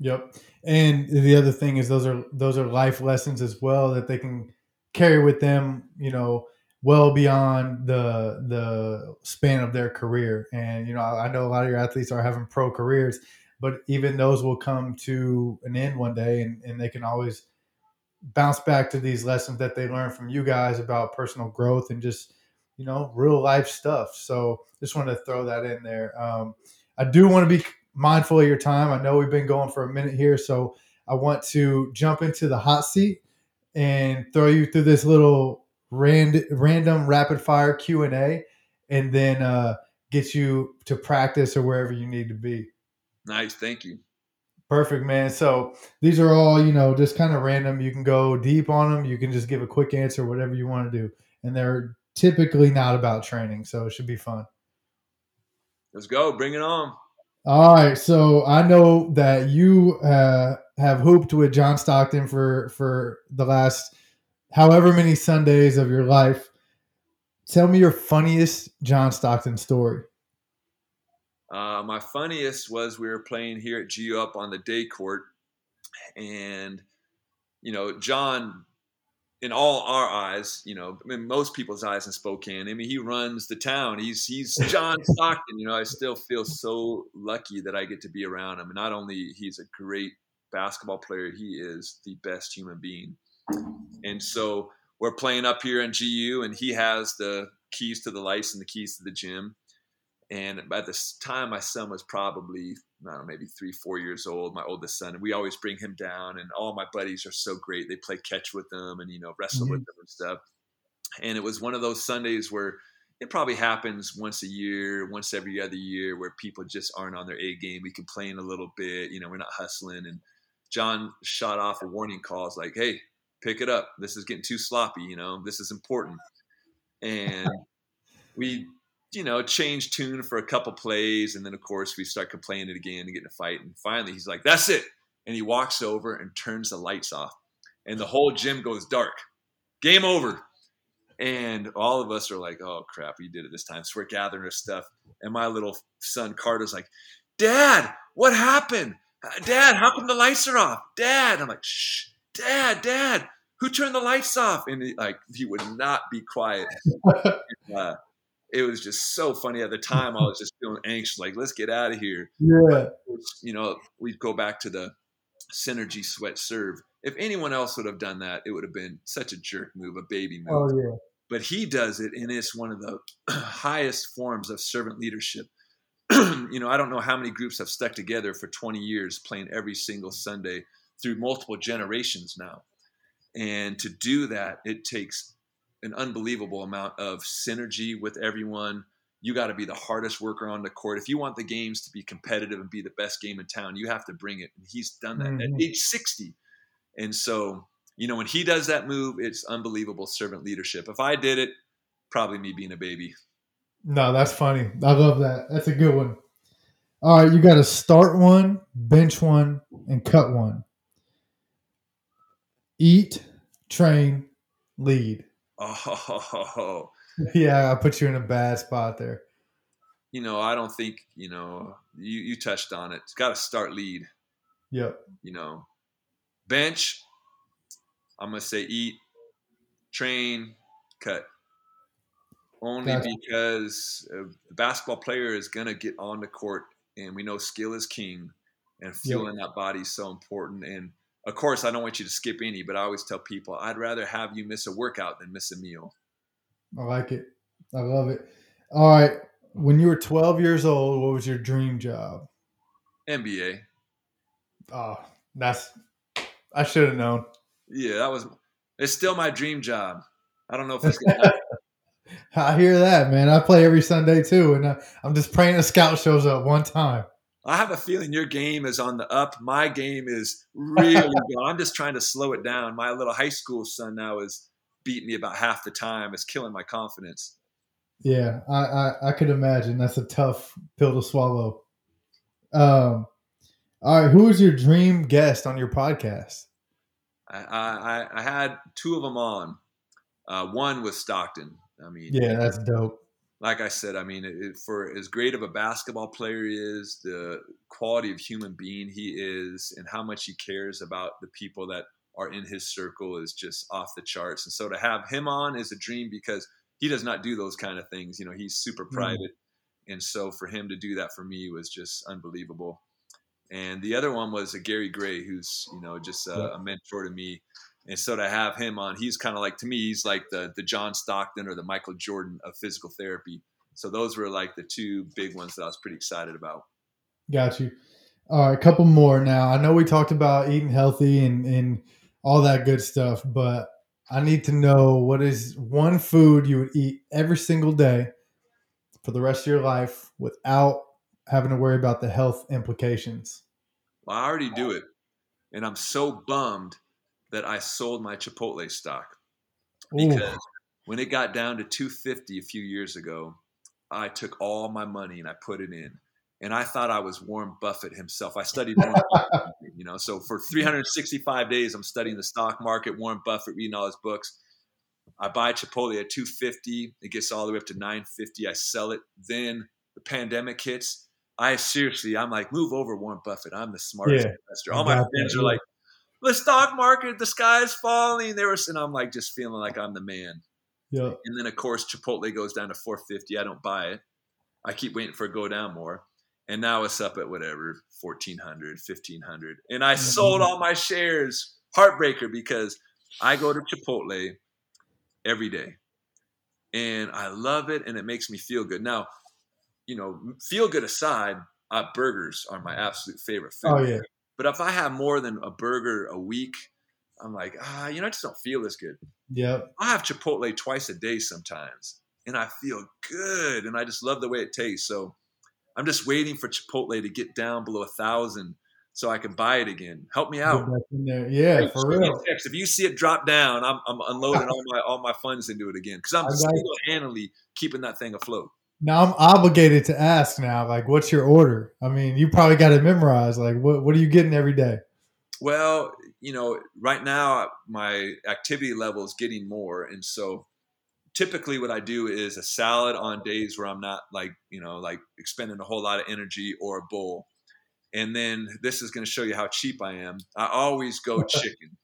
Yep. And the other thing is those are those are life lessons as well that they can carry with them, you know, well beyond the the span of their career. And you know, I know a lot of your athletes are having pro careers, but even those will come to an end one day, and, and they can always bounce back to these lessons that they learned from you guys about personal growth and just you know real life stuff. So just wanted to throw that in there. Um, I do want to be mindful of your time. I know we've been going for a minute here, so I want to jump into the hot seat and throw you through this little rand- random rapid fire Q and A, and then uh, get you to practice or wherever you need to be. Nice, thank you. Perfect, man. So these are all you know, just kind of random. You can go deep on them. You can just give a quick answer, whatever you want to do, and they're typically not about training, so it should be fun. Let's go. Bring it on. All right. So I know that you uh, have hooped with John Stockton for for the last however many Sundays of your life. Tell me your funniest John Stockton story. Uh, my funniest was we were playing here at GU up on the day court, and you know John in all our eyes, you know, I mean, most people's eyes in Spokane. I mean, he runs the town. He's he's John Stockton. You know, I still feel so lucky that I get to be around him. And not only he's a great basketball player, he is the best human being. And so we're playing up here in GU, and he has the keys to the lights and the keys to the gym. And by this time, my son was probably, I don't know, maybe three, four years old, my oldest son. And we always bring him down, and all my buddies are so great. They play catch with them and, you know, wrestle mm-hmm. with them and stuff. And it was one of those Sundays where it probably happens once a year, once every other year, where people just aren't on their A game. We complain a little bit, you know, we're not hustling. And John shot off a warning call. It's like, hey, pick it up. This is getting too sloppy, you know, this is important. And we you know, change tune for a couple plays, and then of course we start complaining again and getting a fight. And finally, he's like, "That's it," and he walks over and turns the lights off, and the whole gym goes dark. Game over. And all of us are like, "Oh crap, we did it this time." So we're gathering our stuff, and my little son Carter's like, "Dad, what happened? Dad, how come the lights are off? Dad!" I'm like, "Shh, Dad, Dad." Who turned the lights off? And he, like he would not be quiet. uh, it was just so funny at the time. I was just feeling anxious, like let's get out of here. Yeah, you know, we'd go back to the synergy sweat serve. If anyone else would have done that, it would have been such a jerk move, a baby move. Oh yeah. But he does it, and it's one of the highest forms of servant leadership. you know, I don't know how many groups have stuck together for 20 years, playing every single Sunday through multiple generations now. And to do that, it takes an unbelievable amount of synergy with everyone. You got to be the hardest worker on the court. If you want the games to be competitive and be the best game in town, you have to bring it. And he's done that mm-hmm. at age 60. And so, you know, when he does that move, it's unbelievable servant leadership. If I did it, probably me being a baby. No, that's funny. I love that. That's a good one. All right, you got to start one, bench one, and cut one. Eat, train, lead. Oh, yeah, I put you in a bad spot there. You know, I don't think you know. You you touched on it. It's got to start lead. Yep. You know, bench. I'm gonna say eat, train, cut. Only gotcha. because uh, the basketball player is gonna get on the court, and we know skill is king, and feeling yep. that body is so important. And of course, I don't want you to skip any, but I always tell people I'd rather have you miss a workout than miss a meal. I like it. I love it. All right. When you were 12 years old, what was your dream job? NBA. Oh, that's, I should have known. Yeah, that was, it's still my dream job. I don't know if it's going to happen. I hear that, man. I play every Sunday too, and uh, I'm just praying a scout shows up one time. I have a feeling your game is on the up. My game is really good. I'm just trying to slow it down. My little high school son now is beating me about half the time. It's killing my confidence. Yeah, I, I, I could imagine. That's a tough pill to swallow. Um, all right, who is your dream guest on your podcast? I, I, I had two of them on. Uh, one was Stockton. I mean, yeah, that's dope. Like I said, I mean, it, for as great of a basketball player he is, the quality of human being he is, and how much he cares about the people that are in his circle is just off the charts. And so to have him on is a dream because he does not do those kind of things. You know, he's super mm. private. Mm. And so for him to do that for me was just unbelievable. And the other one was a Gary Gray, who's, you know, just a, a mentor to me and so to have him on, he's kind of like to me, he's like the the John Stockton or the Michael Jordan of physical therapy. So those were like the two big ones that I was pretty excited about. Got you. All right, a couple more now. I know we talked about eating healthy and and all that good stuff, but I need to know what is one food you would eat every single day for the rest of your life without having to worry about the health implications. Well, I already do it, and I'm so bummed that I sold my Chipotle stock because Ooh. when it got down to 250 a few years ago, I took all my money and I put it in. And I thought I was Warren Buffett himself. I studied Warren Buffett, you know. So for 365 days, I'm studying the stock market, Warren Buffett, reading all his books. I buy Chipotle at 250. It gets all the way up to 950. I sell it. Then the pandemic hits. I seriously, I'm like, move over, Warren Buffett. I'm the smartest yeah, investor. All my friends are like, the stock market, the sky's falling. There was, and I'm like just feeling like I'm the man. Yeah. And then of course Chipotle goes down to 450. I don't buy it. I keep waiting for it to go down more. And now it's up at whatever, 1400, 1500. And I sold all my shares. Heartbreaker because I go to Chipotle every day. And I love it and it makes me feel good. Now, you know, feel good aside, uh, burgers are my absolute favorite food. Oh yeah. But if I have more than a burger a week, I'm like, ah, you know, I just don't feel as good. Yeah. I have Chipotle twice a day sometimes, and I feel good, and I just love the way it tastes. So I'm just waiting for Chipotle to get down below a thousand so I can buy it again. Help me out. Yeah, hey, for real. If you see it drop down, I'm, I'm unloading all my all my funds into it again because I'm single handedly keeping that thing afloat. Now I'm obligated to ask now, like, what's your order? I mean, you probably got it memorized. Like, what what are you getting every day? Well, you know, right now my activity level is getting more, and so typically what I do is a salad on days where I'm not like you know like expending a whole lot of energy or a bowl. And then this is going to show you how cheap I am. I always go chicken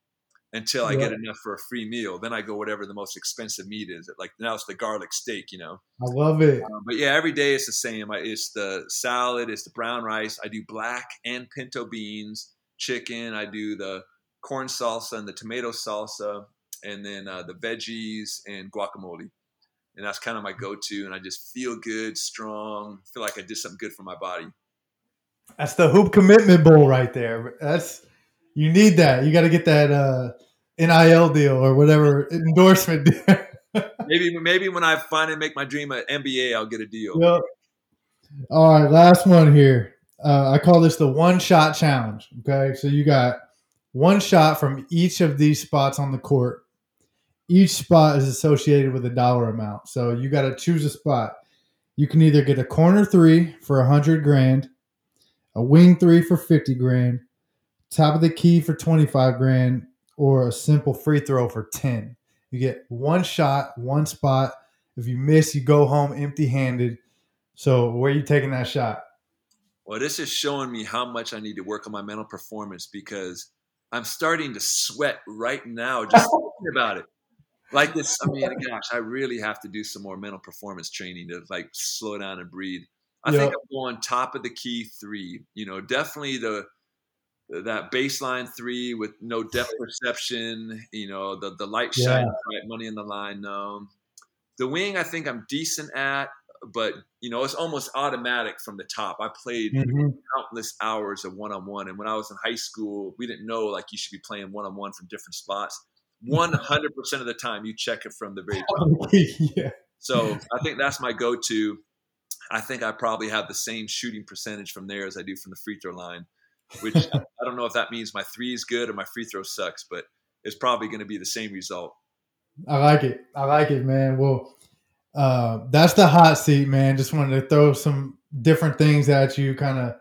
until I yeah. get enough for a free meal. Then I go whatever the most expensive meat is. Like now it's the garlic steak, you know. I love it. Um, but yeah, every day it's the same. It's the salad, it's the brown rice. I do black and pinto beans, chicken. I do the corn salsa and the tomato salsa, and then uh, the veggies and guacamole. And that's kind of my go-to. And I just feel good, strong. Feel like I did something good for my body. That's the hoop commitment bowl right there. That's you need that. You got to get that uh, NIL deal or whatever endorsement deal. maybe maybe when I finally make my dream an NBA, I'll get a deal. Yep. All right, last one here. Uh, I call this the one shot challenge. Okay, so you got one shot from each of these spots on the court. Each spot is associated with a dollar amount. So you got to choose a spot. You can either get a corner three for a hundred grand, a wing three for fifty grand, top of the key for 25 grand or a simple free throw for 10. You get one shot, one spot. If you miss, you go home empty handed. So, where are you taking that shot? Well, this is showing me how much I need to work on my mental performance because I'm starting to sweat right now just thinking about it. Like this, I mean, gosh, I really have to do some more mental performance training to like slow down and breathe. I yep. think I'm going top of the key three. You know, definitely the that baseline three with no depth perception, you know, the the light yeah. shine right, money in the line. No, the wing I think I'm decent at, but you know, it's almost automatic from the top. I played mm-hmm. countless hours of one on one, and when I was in high school, we didn't know like you should be playing one on one from different spots. One hundred percent of the time, you check it from the very top. yeah. So I think that's my go-to. I think I probably have the same shooting percentage from there as I do from the free throw line which I don't know if that means my three is good or my free throw sucks, but it's probably going to be the same result. I like it. I like it, man. Well, uh, that's the hot seat, man. Just wanted to throw some different things at you, kind of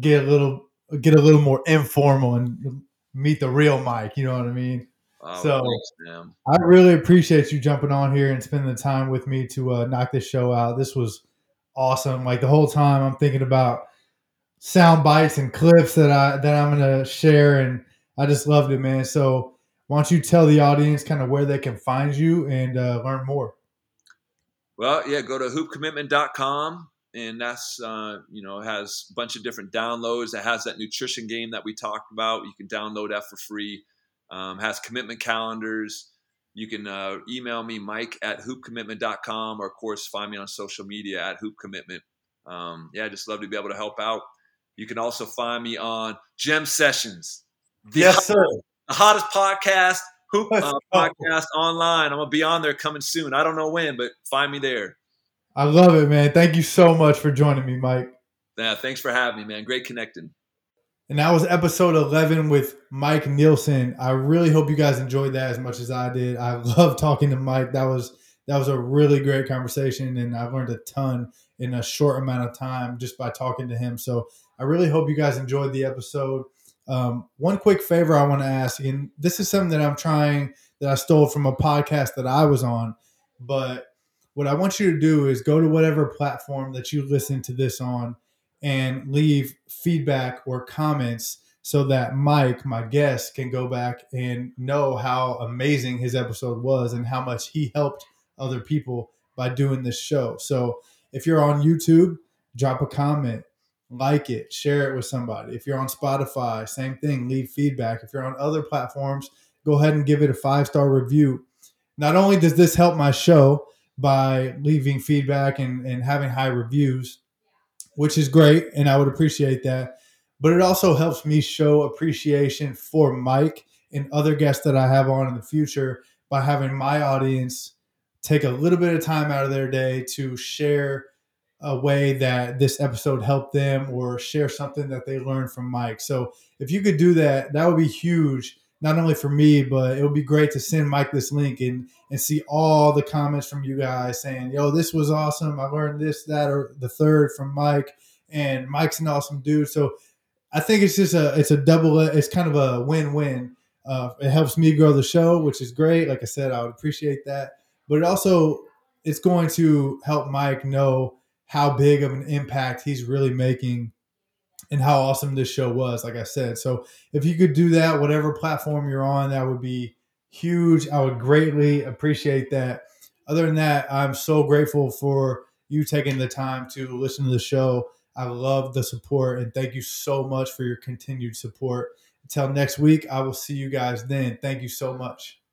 get a little get a little more informal and meet the real Mike. You know what I mean? Oh, So- thanks. I really appreciate you jumping on here and spending the time with me to uh, knock this show out. This was awesome. Like the whole time, I'm thinking about sound bites and clips that I that I'm gonna share, and I just loved it, man. So why don't you tell the audience kind of where they can find you and uh, learn more? Well, yeah, go to hoopcommitment.com and that's uh, you know has a bunch of different downloads. It has that nutrition game that we talked about. You can download that for free. Um, has commitment calendars. You can uh, email me, Mike at hoopcommitment.com, or of course find me on social media at hoopcommitment. Um, yeah, I just love to be able to help out. You can also find me on Gem Sessions, the, Yes, sir. the hottest podcast, Hoop uh, podcast online. I'm gonna be on there coming soon. I don't know when, but find me there. I love it, man. Thank you so much for joining me, Mike. Yeah, thanks for having me, man. Great connecting. And that was episode 11 with Mike Nilson. I really hope you guys enjoyed that as much as I did. I love talking to Mike. That was that was a really great conversation and I learned a ton in a short amount of time just by talking to him. So I really hope you guys enjoyed the episode. Um, one quick favor I want to ask, and this is something that I'm trying that I stole from a podcast that I was on, but what I want you to do is go to whatever platform that you listen to this on and leave feedback or comments so that Mike, my guest, can go back and know how amazing his episode was and how much he helped other people by doing this show. So if you're on YouTube, drop a comment, like it, share it with somebody. If you're on Spotify, same thing, leave feedback. If you're on other platforms, go ahead and give it a five star review. Not only does this help my show by leaving feedback and, and having high reviews, which is great, and I would appreciate that. But it also helps me show appreciation for Mike and other guests that I have on in the future by having my audience take a little bit of time out of their day to share a way that this episode helped them or share something that they learned from Mike. So if you could do that, that would be huge, not only for me, but it would be great to send Mike this link and and see all the comments from you guys saying, "Yo, this was awesome. I learned this, that, or the third from Mike." And Mike's an awesome dude. So I think it's just a it's a double. It's kind of a win win. Uh, it helps me grow the show, which is great. Like I said, I would appreciate that. But it also it's going to help Mike know how big of an impact he's really making and how awesome this show was. Like I said, so if you could do that, whatever platform you're on, that would be huge. I would greatly appreciate that. Other than that, I'm so grateful for you taking the time to listen to the show. I love the support and thank you so much for your continued support. Until next week, I will see you guys then. Thank you so much.